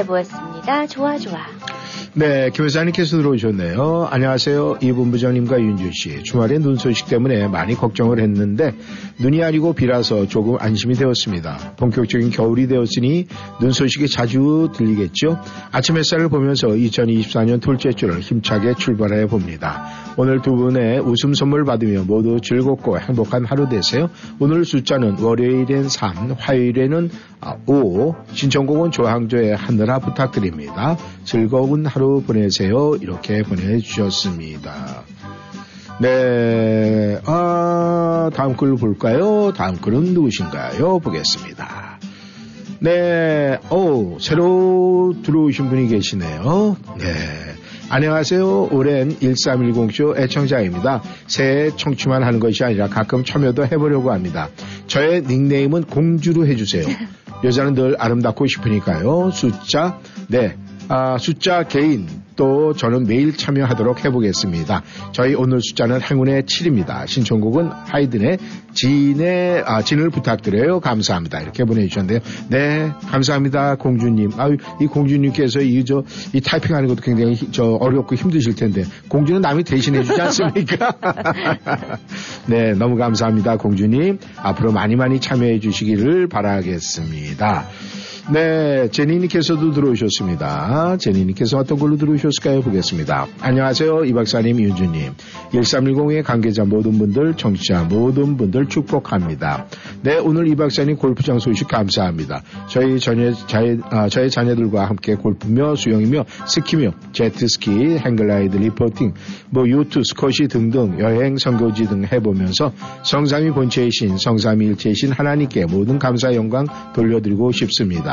일기예보였습니다. 좋아 좋아. 네, 교사님께서 들어오셨네요. 안녕하세요. 이 본부장님과 윤준 씨. 주말에 눈 소식 때문에 많이 걱정을 했는데 눈이 아니고 비라서 조금 안심이 되었습니다. 본격적인 겨울이 되었으니 눈 소식이 자주 들리겠죠. 아침 햇살을 보면서 2024년 둘째 주를 힘차게 출발해 봅니다. 오늘 두 분의 웃음 선물 받으며 모두 즐겁고 행복한 하루 되세요. 오늘 숫자는 월요일엔 3, 화요일에는 5, 신청곡은 조항조의 하늘아 부탁드립니다. 즐거운 하루 보내세요. 이렇게 보내주셨습니다. 네, 아, 다음 글 볼까요? 다음 글은 누구신가요? 보겠습니다. 네, 오, 새로 들어오신 분이 계시네요. 네. 안녕하세요. 오랜 1310쇼 애청자입니다. 새해 청취만 하는 것이 아니라 가끔 참여도 해보려고 합니다. 저의 닉네임은 공주로 해주세요. 여자는 늘 아름답고 싶으니까요. 숫자, 네. 아, 숫자 개인 또 저는 매일 참여하도록 해보겠습니다. 저희 오늘 숫자는 행운의 7입니다. 신청곡은 하이든의 진의 아, 진을 부탁드려요. 감사합니다. 이렇게 보내주셨는데요. 네, 감사합니다, 공주님. 아유, 이 공주님께서 이저 이 타이핑하는 것도 굉장히 히- 저 어렵고 힘드실 텐데 공주는 남이 대신해주지 않습니까? 네, 너무 감사합니다, 공주님. 앞으로 많이 많이 참여해 주시기를 바라겠습니다. 네, 제니님께서도 들어오셨습니다. 제니님께서 어떤 걸로 들어오셨을까요? 보겠습니다. 안녕하세요. 이 박사님, 윤주님. 1310의 관계자 모든 분들, 청취자 모든 분들 축복합니다. 네, 오늘 이 박사님 골프장 소식 감사합니다. 저희 전에, 자의, 아, 저의 자녀들과 함께 골프며 수영이며 스키며 제트스키, 행글라이드, 리포팅, 뭐 요트, 스쿼시 등등 여행, 선교지 등 해보면서 성삼위 본체의 신, 성삼위 일체의 신 하나님께 모든 감사 영광 돌려드리고 싶습니다.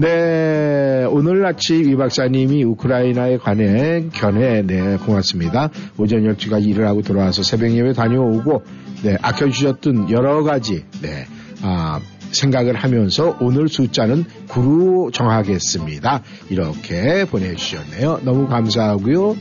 네, 오늘 아침 이 박사님이 우크라이나에 관해 견해, 네, 고맙습니다. 오전 12시까지 일을 하고 돌아와서 새벽 예배 다녀오고, 네, 아껴주셨던 여러 가지, 네, 아, 생각을 하면서 오늘 숫자는 9로 정하겠습니다. 이렇게 보내주셨네요. 너무 감사하고요.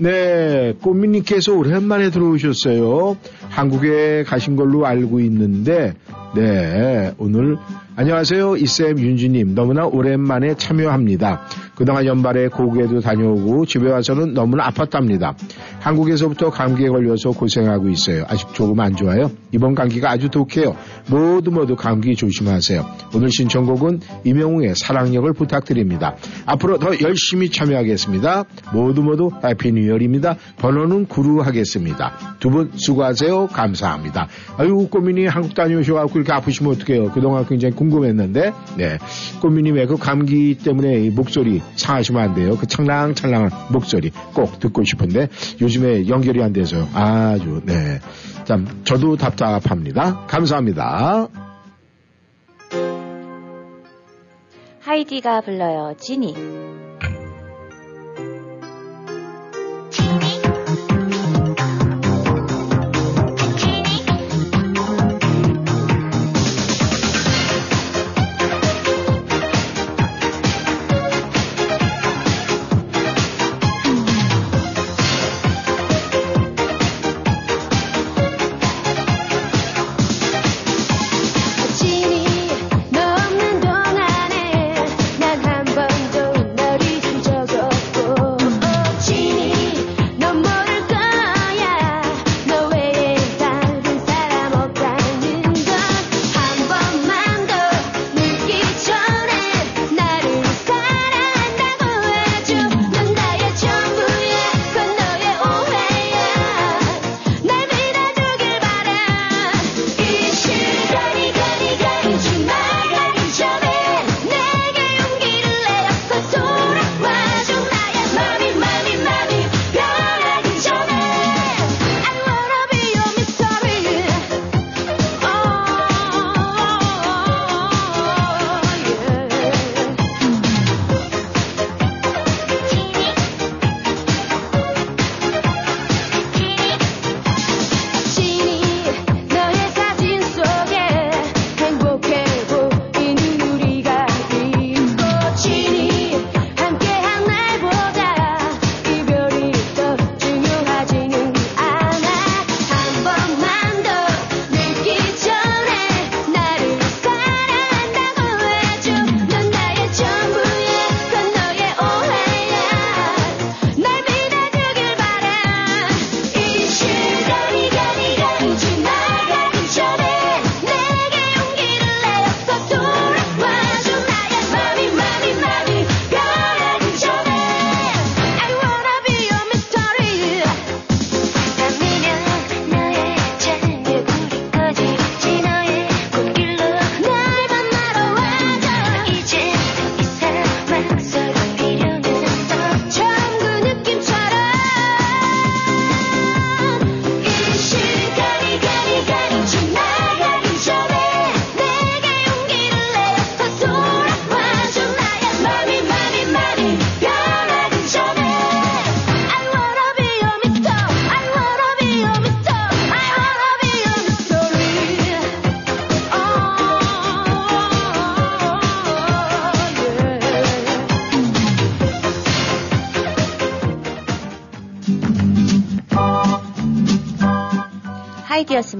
네, 꽃미님께서 오랜만에 들어오셨어요. 한국에 가신 걸로 알고 있는데, 네, 오늘 안녕하세요. 이쌤 윤주님 너무나 오랜만에 참여합니다. 그동안 연말에 고국에도 다녀오고 집에 와서는 너무나 아팠답니다. 한국에서부터 감기에 걸려서 고생하고 있어요. 아직 조금 안 좋아요. 이번 감기가 아주 독해요. 모두 모두 감기 조심하세요. 오늘 신청곡은 이명웅의 사랑력을 부탁드립니다. 앞으로 더 열심히 참여하겠습니다. 모두 모두 해피 뉴이얼입니다. 번호는 구루 하겠습니다. 두 분 수고하세요. 감사합니다. 아유 꼬민이 한국 다녀오셔가지고 이렇게 아프시면 어떡해요. 그동안 굉장히 궁금했는데 네왜그 감기 때문에 이 목소리 상하시면 안 돼요. 그 찰랑찰랑한 목소리 꼭 듣고 싶은데 요즘에 연결이 안 돼서 아주 네. 참 저도 답답합니다. 감사합니다. 하이디가 불러요. 지니. 진이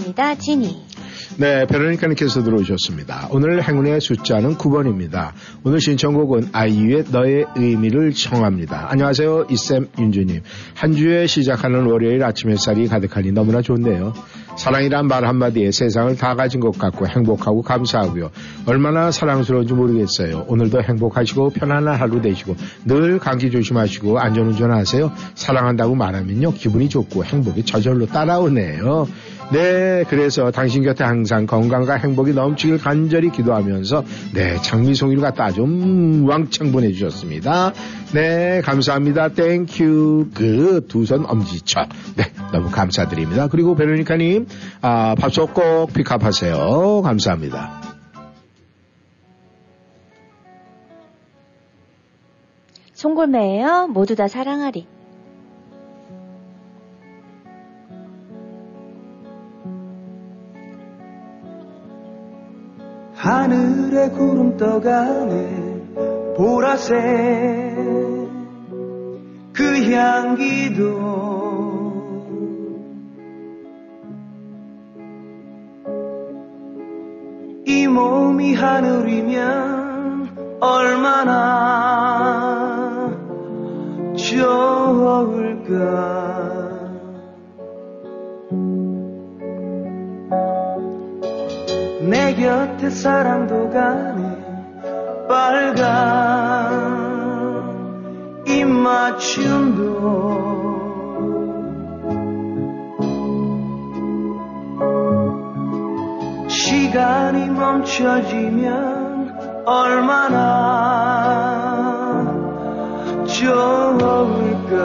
하이디였습니다. 지니. 네, 베로니카님께서 들어오셨습니다. 오늘 행운의 숫자는 9번입니다. 오늘 신청곡은 아이유의 너의 의미를 청합니다. 안녕하세요, 이쌤 윤주님. 한 주에 시작하는 월요일 아침 햇살이 가득하니 너무나 좋네요. 사랑이란 말 한마디에 세상을 다 가진 것 같고 행복하고 감사하고요. 얼마나 사랑스러운지 모르겠어요. 오늘도 행복하시고 편안한 하루 되시고 늘 감기 조심하시고 안전운전 하세요. 사랑한다고 말하면요. 기분이 좋고 행복이 저절로 따라오네요. 네, 그래서 당신 곁에 항상 건강과 행복이 넘치길 간절히 기도하면서 네, 장미송이를 갖다 좀 왕창 보내주셨습니다. 네, 감사합니다. Thank you. 그 두 손 엄지척. 네, 너무 감사드립니다. 그리고 베로니카님, 아, 밥솥 꼭 pick up하세요. 감사합니다. 송골매예요. 모두 다 사랑하리. 하늘에 구름 떠가네 보라색 그 향기도 이 몸이 하늘이면 얼마나 좋을까 곁에 사랑도 가네 빨간 입맞춤도. 시간이 멈춰지면 얼마나 좋을까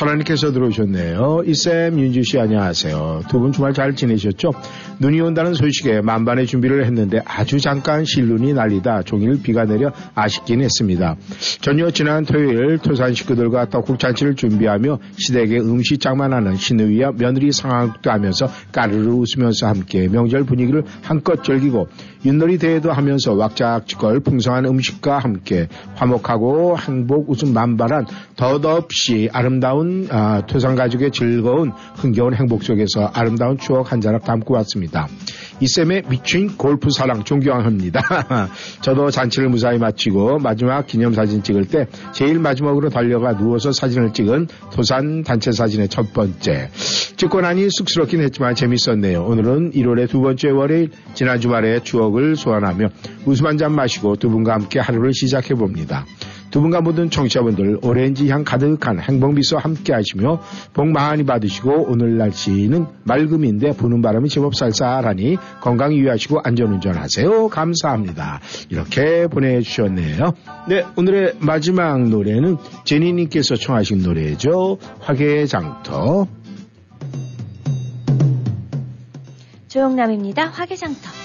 네, 선아님께서 들어오셨네요. 이쌤, 윤주씨 안녕하세요. 두 분 주말 잘 지내셨죠? 눈이 온다는 소식에 만반의 준비를 했는데 아주 잠깐 실눈이 날리다 종일 비가 내려 아쉽긴 했습니다. 전혀 지난 토요일 토산 식구들과 떡국잔치를 준비하며 시댁의 음식 장만 하는 시누이와 며느리 상황도 하면서 까르르 웃으면서 함께 명절 분위기를 한껏 즐기고 윷놀이 대회도 하면서 왁작지껄 풍성한 음식과 함께 화목하고 행복 웃음 만발한 덧없이 아름다운 아, 토산 가족의 즐거운 흥겨운 행복 속에서 아름다운 추억 한 자락 담고 왔습니다. 이쌤의 미친 골프 사랑 존경합니다. 저도 잔치를 무사히 마치고 마지막 기념사진 찍을 때 제일 마지막으로 달려가 누워서 사진을 찍은 도산 단체 사진의 첫 번째. 찍고 나니 쑥스럽긴 했지만 재밌었네요. 오늘은 1월의 두 번째 월요일 지난 주말의 추억을 소환하며 웃음 한 잔 마시고 두 분과 함께 하루를 시작해 봅니다. 두 분과 모든 청취자분들 오렌지 향 가득한 행복미소 함께 하시며 복 많이 받으시고 오늘 날씨는 맑음인데 부는 바람이 제법 쌀쌀하니 건강 유의하시고 안전운전 하세요. 감사합니다. 이렇게 보내주셨네요. 네, 오늘의 마지막 노래는 제니님께서 청하신 노래죠. 화개장터. 조영남입니다. 화개장터.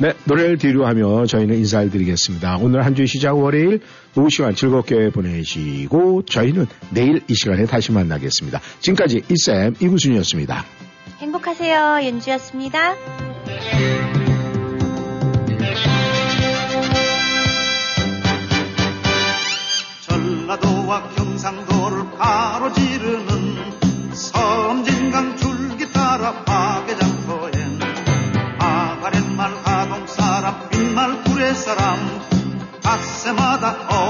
네, 노래를 뒤로 하며 저희는 인사를 드리겠습니다. 오늘 한 주 시작 월요일 오후 시간 즐겁게 보내시고 저희는 내일 이 시간에 다시 만나겠습니다. 지금까지 이쌤 이구순이었습니다. 행복하세요. 윤주였습니다. 전라도와 경상도를 가로지르는 섬진강 줄기 따라 파 하동사람 빈